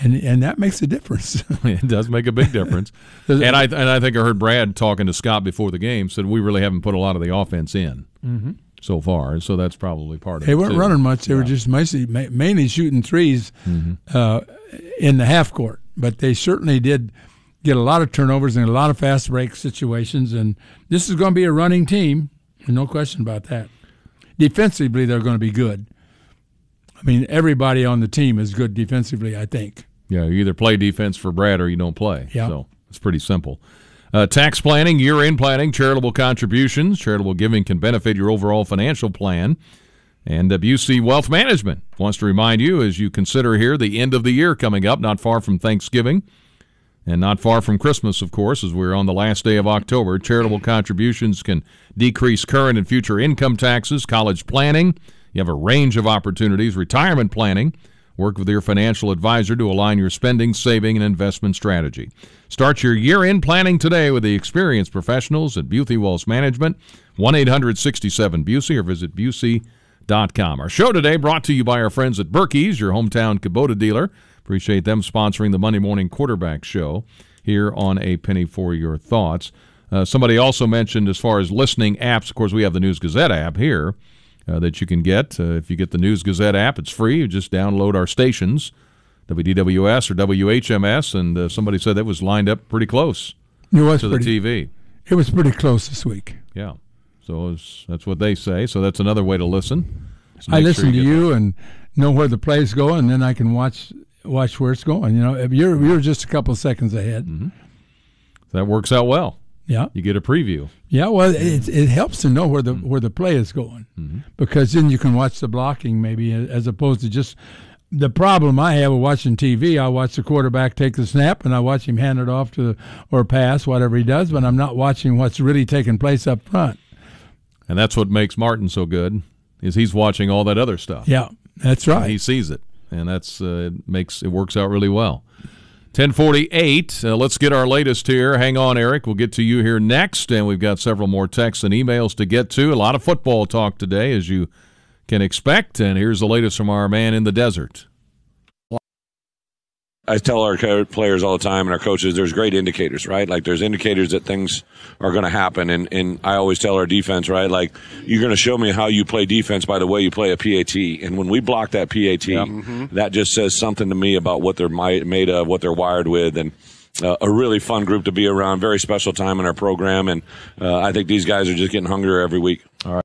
And and that makes a difference. *laughs* it does make a big difference. *laughs* and I and I think I heard Brad talking to Scott before the game said we really haven't put a lot of the offense in Mhm. so far, so that's probably part of They it. They weren't too. running much. They were just mostly, mainly shooting 3s Mm-hmm. uh, in the half court. But they certainly did get a lot of turnovers and a lot of fast break situations. And this is going to be a running team, no question about that. Defensively, they're going to be good. I mean, everybody on the team is good defensively. I think. Yeah, you either play defense for Brad or you don't play. Yeah. So it's pretty simple. Uh, tax planning, year end planning, charitable contributions, charitable giving can benefit your overall financial plan. And WC Wealth Management wants to remind you as you consider here the end of the year coming up, not far from Thanksgiving and not far from Christmas, of course, as we're on the last day of October. Charitable contributions can decrease current and future income taxes, college planning. You have a range of opportunities, retirement planning. Work with your financial advisor to align your spending, saving, and investment strategy. Start your year end planning today with the experienced professionals at Busey Wealth Management, 1 800 67 Busey, or visit Busey.com. Our show today brought to you by our friends at Birkey's, your hometown Kubota dealer. Appreciate them sponsoring the Monday Morning Quarterback Show here on A Penny for Your Thoughts. Uh, somebody also mentioned as far as listening apps, of course, we have the News Gazette app here uh, that you can get. Uh, if you get the News Gazette app, it's free. You just download our stations, WDWS or WHMS, and uh, somebody said that was lined up pretty close It was to pretty- the TV. It was pretty close this week. Yeah. So it's, that's what they say. So that's another way to listen. So I listen sure to get you and know where the play's going, and then I can watch watch where it's going. You know, if you're you're just a couple seconds ahead. Mm-hmm. That works out well. Yeah. You get a preview. Yeah, well, it it helps to know where the Mm-hmm. where the play is going, because then you can watch the blocking maybe as opposed to just the problem I have with watching TV. I watch the quarterback take the snap and I watch him hand it off to or pass whatever he does, but I'm not watching what's really taking place up front. And that's what makes Martin so good is he's watching all that other stuff. Yeah, that's right. He sees it, and that's uh, it makes it works out really well. 1048. Uh, let's get our latest here. Hang on, Eric. We'll get to you here next, and we've got several more texts and emails to get to. A lot of football talk today, as you can expect. And here's the latest from our man in the desert. I tell our players all the time and our coaches, there's great indicators, right? Like there's indicators that things are going to happen. And, and I always tell our defense, right? Like you're going to show me how you play defense by the way you play a PAT. And when we block that PAT, that just says something to me about what they're made of, what they're wired with. And uh, a really fun group to be around. Very special time in our program. And uh, I think these guys are just getting hungrier every week. All right.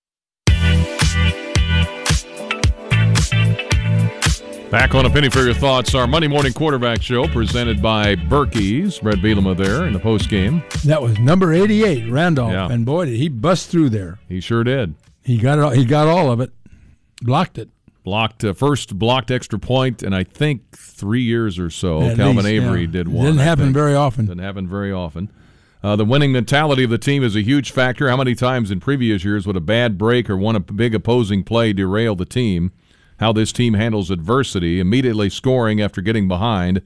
Back on a penny for your thoughts, our Monday morning quarterback show presented by Birkey's. Bret Bielema there in the post game. That was number 88, Randolph, Yeah. and boy, did he bust through there. He sure did. He got it. all- He got all of it. Blocked it. Blocked uh, first blocked extra point, and I think three years or so. At Calvin least, Avery yeah. did one. didn't happen very often. Didn't happen very often. Uh, the winning mentality of the team is a huge factor. How many times in previous years would a bad break or one a big opposing play derail the team? How this team handles adversity, immediately scoring after getting behind.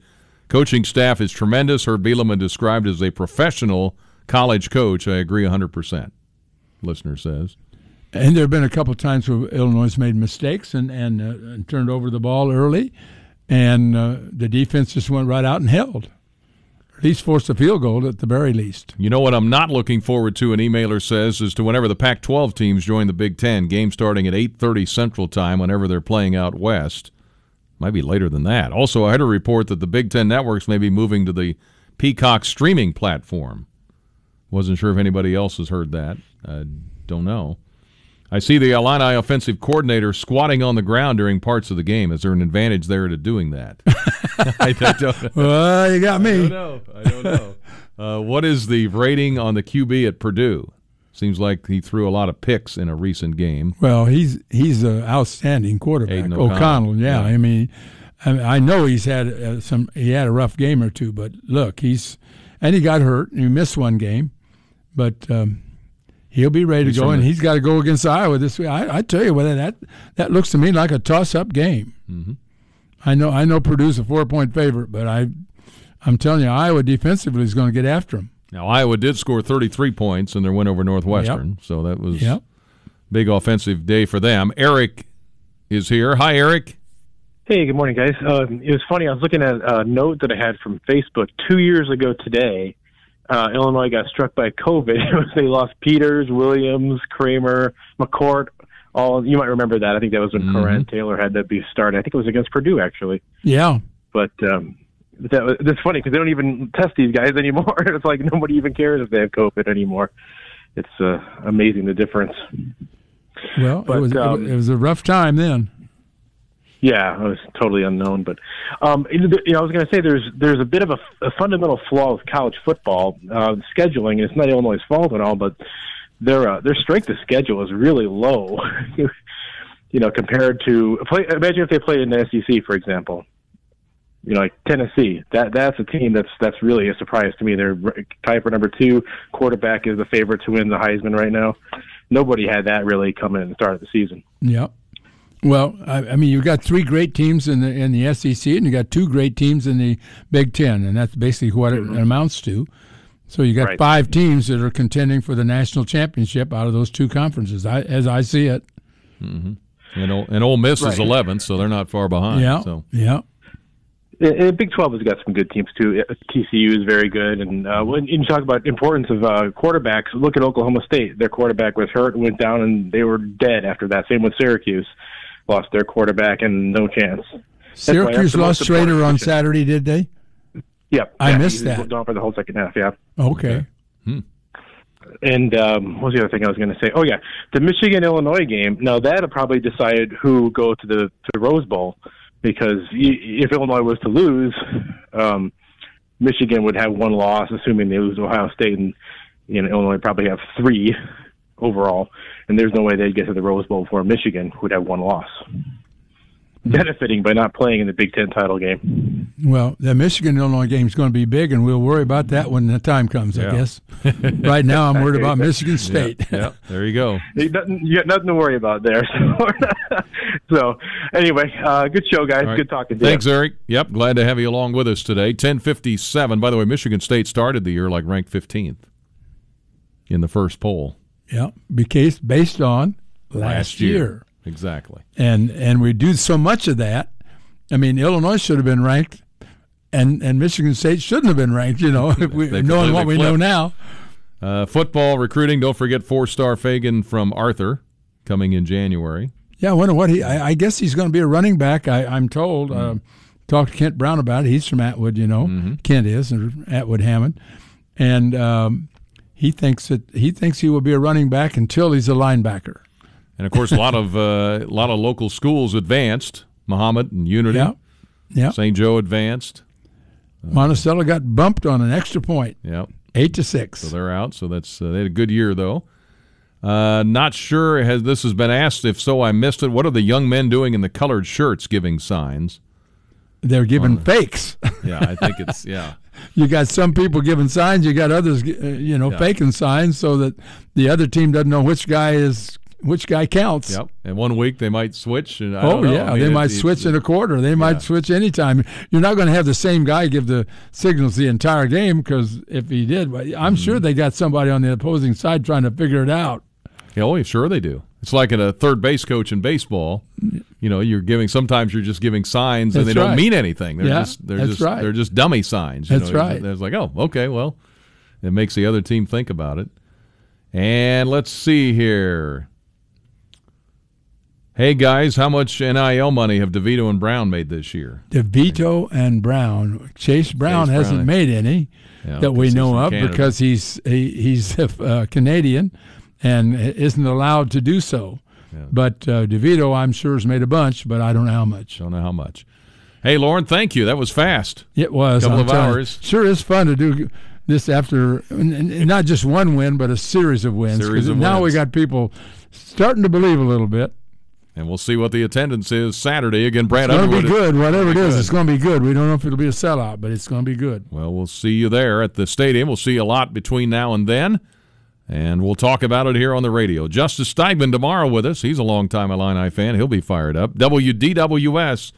Coaching staff is tremendous. Herb Bielema described as a professional college coach. I agree 100%. Listener says. And there have been a couple times where Illinois has made mistakes and and, uh, and turned over the ball early, and uh, the defense just went right out and held. At least forced a field goal at the very least. You know what I'm not looking forward to, an emailer says, is to whenever the Pac-12 teams join the Big Ten, game starting at 8.30 Central Time whenever they're playing out west. Might be later than that. Also, I had a report that the Big Ten networks may be moving to the Peacock streaming platform. Wasn't sure if anybody else has heard that. I don't know. I see the Illini offensive coordinator squatting on the ground during parts of the game. Is there an advantage there to doing that? *laughs* I, don't know. Well, you got me. I don't know. I don't know. *laughs* Uh, what is the rating on the QB at Purdue? Seems like he threw a lot of picks in a recent game. Well, he's he's an outstanding quarterback. Aidan O'Connell, O'Connell, yeah. yeah. I mean, I, I know he's had uh, some. He had a rough game or two, but look, he's and he got hurt. and He missed one game, but um, he'll be ready to go. And the- he's got to go against Iowa this week. I, I tell you what, that that looks to me like a toss-up game. Mhm. I know I know Purdue's a four-point favorite, but I I'm telling you, Iowa defensively is going to get after him. Now Iowa did score 33 points in their win over Northwestern, so that was Yep. big offensive day for them. Eric is here. Hi, Eric. Hey, good morning, guys. Uh, it was funny. I was looking at a note that I had from Facebook two years ago today. Uh, Illinois got struck by COVID. *laughs* They lost Peters, Williams, Kramer, McCourt. All you might remember that. I think that was when Coran Taylor had to be started. I think it was against Purdue actually. Yeah. But um, that was, that's funny because they don't even test these guys *laughs* anymore. *laughs* it's like nobody even cares if they have COVID anymore. It's uh, amazing the difference. Well, But, it was um, it was a rough time then. Yeah, it was totally unknown. But um, you know, I was going to say there's there's a bit of a, a fundamental flaw with college football uh, scheduling, and it's not Illinois' fault at all, but their uh, their strength of schedule is really low. *laughs* you know, compared to play, imagine if they played in the SEC, for example. You know, like Tennessee, that that's a team that's that's really a surprise to me. They're tied for number two. Quarterback is the favorite to win the Heisman right now. Nobody had that really coming in the start of the season. Yeah. Well, I, I mean, you've got three great teams in the in the SEC, and you got two great teams in the Big Ten, and that's basically what it amounts to. So you got Right. five teams that are contending for the national championship out of those two conferences, I, as I see it. Mm-hmm. And, Ol- and Ole Miss is 11th, so they're not far behind. yeah, So yeah. Uh, Big Twelve has got some good teams too. TCU is very good, and uh, when you talk about importance of uh, quarterbacks, look at Oklahoma State. Their quarterback was hurt, went down, and they were dead after that. Same with Syracuse, lost their quarterback and no chance. That's why that's Syracuse lost Shrader on. Saturday, did they? Yep, I yeah, missed that. Gone for the whole second half. Yeah. Okay. And um, what was the other thing I was going to say? Oh yeah, the Michigan Illinois game. Now that'll probably decide who go to the to the Rose Bowl because if Illinois was to lose, um, Michigan would have one loss, assuming they lose Ohio State, and you know Illinois probably have three overall. And there's no way they'd get to the Rose Bowl before Michigan who'd have one loss, benefiting by not playing in the Big Ten title game. Well, the Michigan Illinois game is going to be big, and we'll worry about that when the time comes. I guess. *laughs* right now, I'm worried about *laughs* Michigan State. Yeah, yeah, *laughs* there you go. You got nothing, you got nothing to worry about there. So, so anyway, uh, good show, guys. All right. Good talking to you. Thanks, Eric. Yep, glad to have you along with us today. 1057. By the way, Michigan State started the year like ranked 15th in the first poll Yeah, because based on last, year. Exactly. and and we do so much of that. I mean, Illinois should have been ranked, and and Michigan State shouldn't have been ranked. You know, *laughs* if we, knowing what we know now. Uh, football recruiting. Don't forget four-star Fagan from Arthur coming in January. Yeah, I wonder what he. I, I guess he's going to be a running back. I, I'm told. Mm-hmm. Uh, talked to Kent Brown about it. He's from Atwood, you know. Kent is or Atwood Hammond, and um, he thinks that he thinks he will be a running back until he's a linebacker. And of course, a lot of uh, a lot of local schools advanced. Mahomet and Unity. Yeah. Yeah. St. Joe advanced. Monticello got bumped on an extra point, Yep. eight to six. So they're out. So that's uh, they had a good year though. Uh, not sure has this has been asked. If so, I missed it. What are the young men doing in the colored shirts giving signs? They're giving On fakes. Yeah, I think it's yeah. *laughs* you got some people giving signs. You got others, uh, you know, Yeah. faking signs so that the other team doesn't know which guy is which guy counts. Yep. And one week they might switch. And I Oh don't know. yeah, I mean, they might it- switch in a quarter. They might switch anytime. You're not going to have the same guy give the signals the entire game because if he did, I'm sure Mm-hmm. they got somebody on the opposing side trying to figure it out. Yeah, oh, yeah, sure they do. It's like a third base coach in baseball. You know, you're giving. Sometimes you're just giving signs and That's they don't mean anything. They're Yeah, just they're just right. they're just dummy signs. you That's know. right. Like, oh, okay, well, it makes the other team think about it. And let's see here. Hey guys, how much NIL money have DeVito and Brown made this year? DeVito and Brown. Chase Brown Chase hasn't Brown. made any Yeah, that we know of Canada. because he's he, he's uh, Canadian and isn't allowed to do so. But uh, DeVito, I'm sure, has made a bunch, but I don't know how much. I don't know how much. Hey, Loren, thank you. That was fast. It was A Couple I'm of telling you. hours. Sure is fun to do this after not just one win, but a series of wins. Series of now we got people starting to believe a little bit. And we'll see what the attendance is Saturday. Again, Brad It's going to be good, whatever it is, good. It's going to be good. We don't know if it'll be a sellout, but it's going to be good. Well, we'll see you there at the stadium. We'll see you a lot between now and then. And we'll talk about it here on the radio. Justice Steigmann tomorrow with us. He's a longtime Illini fan. He'll be fired up. WDWS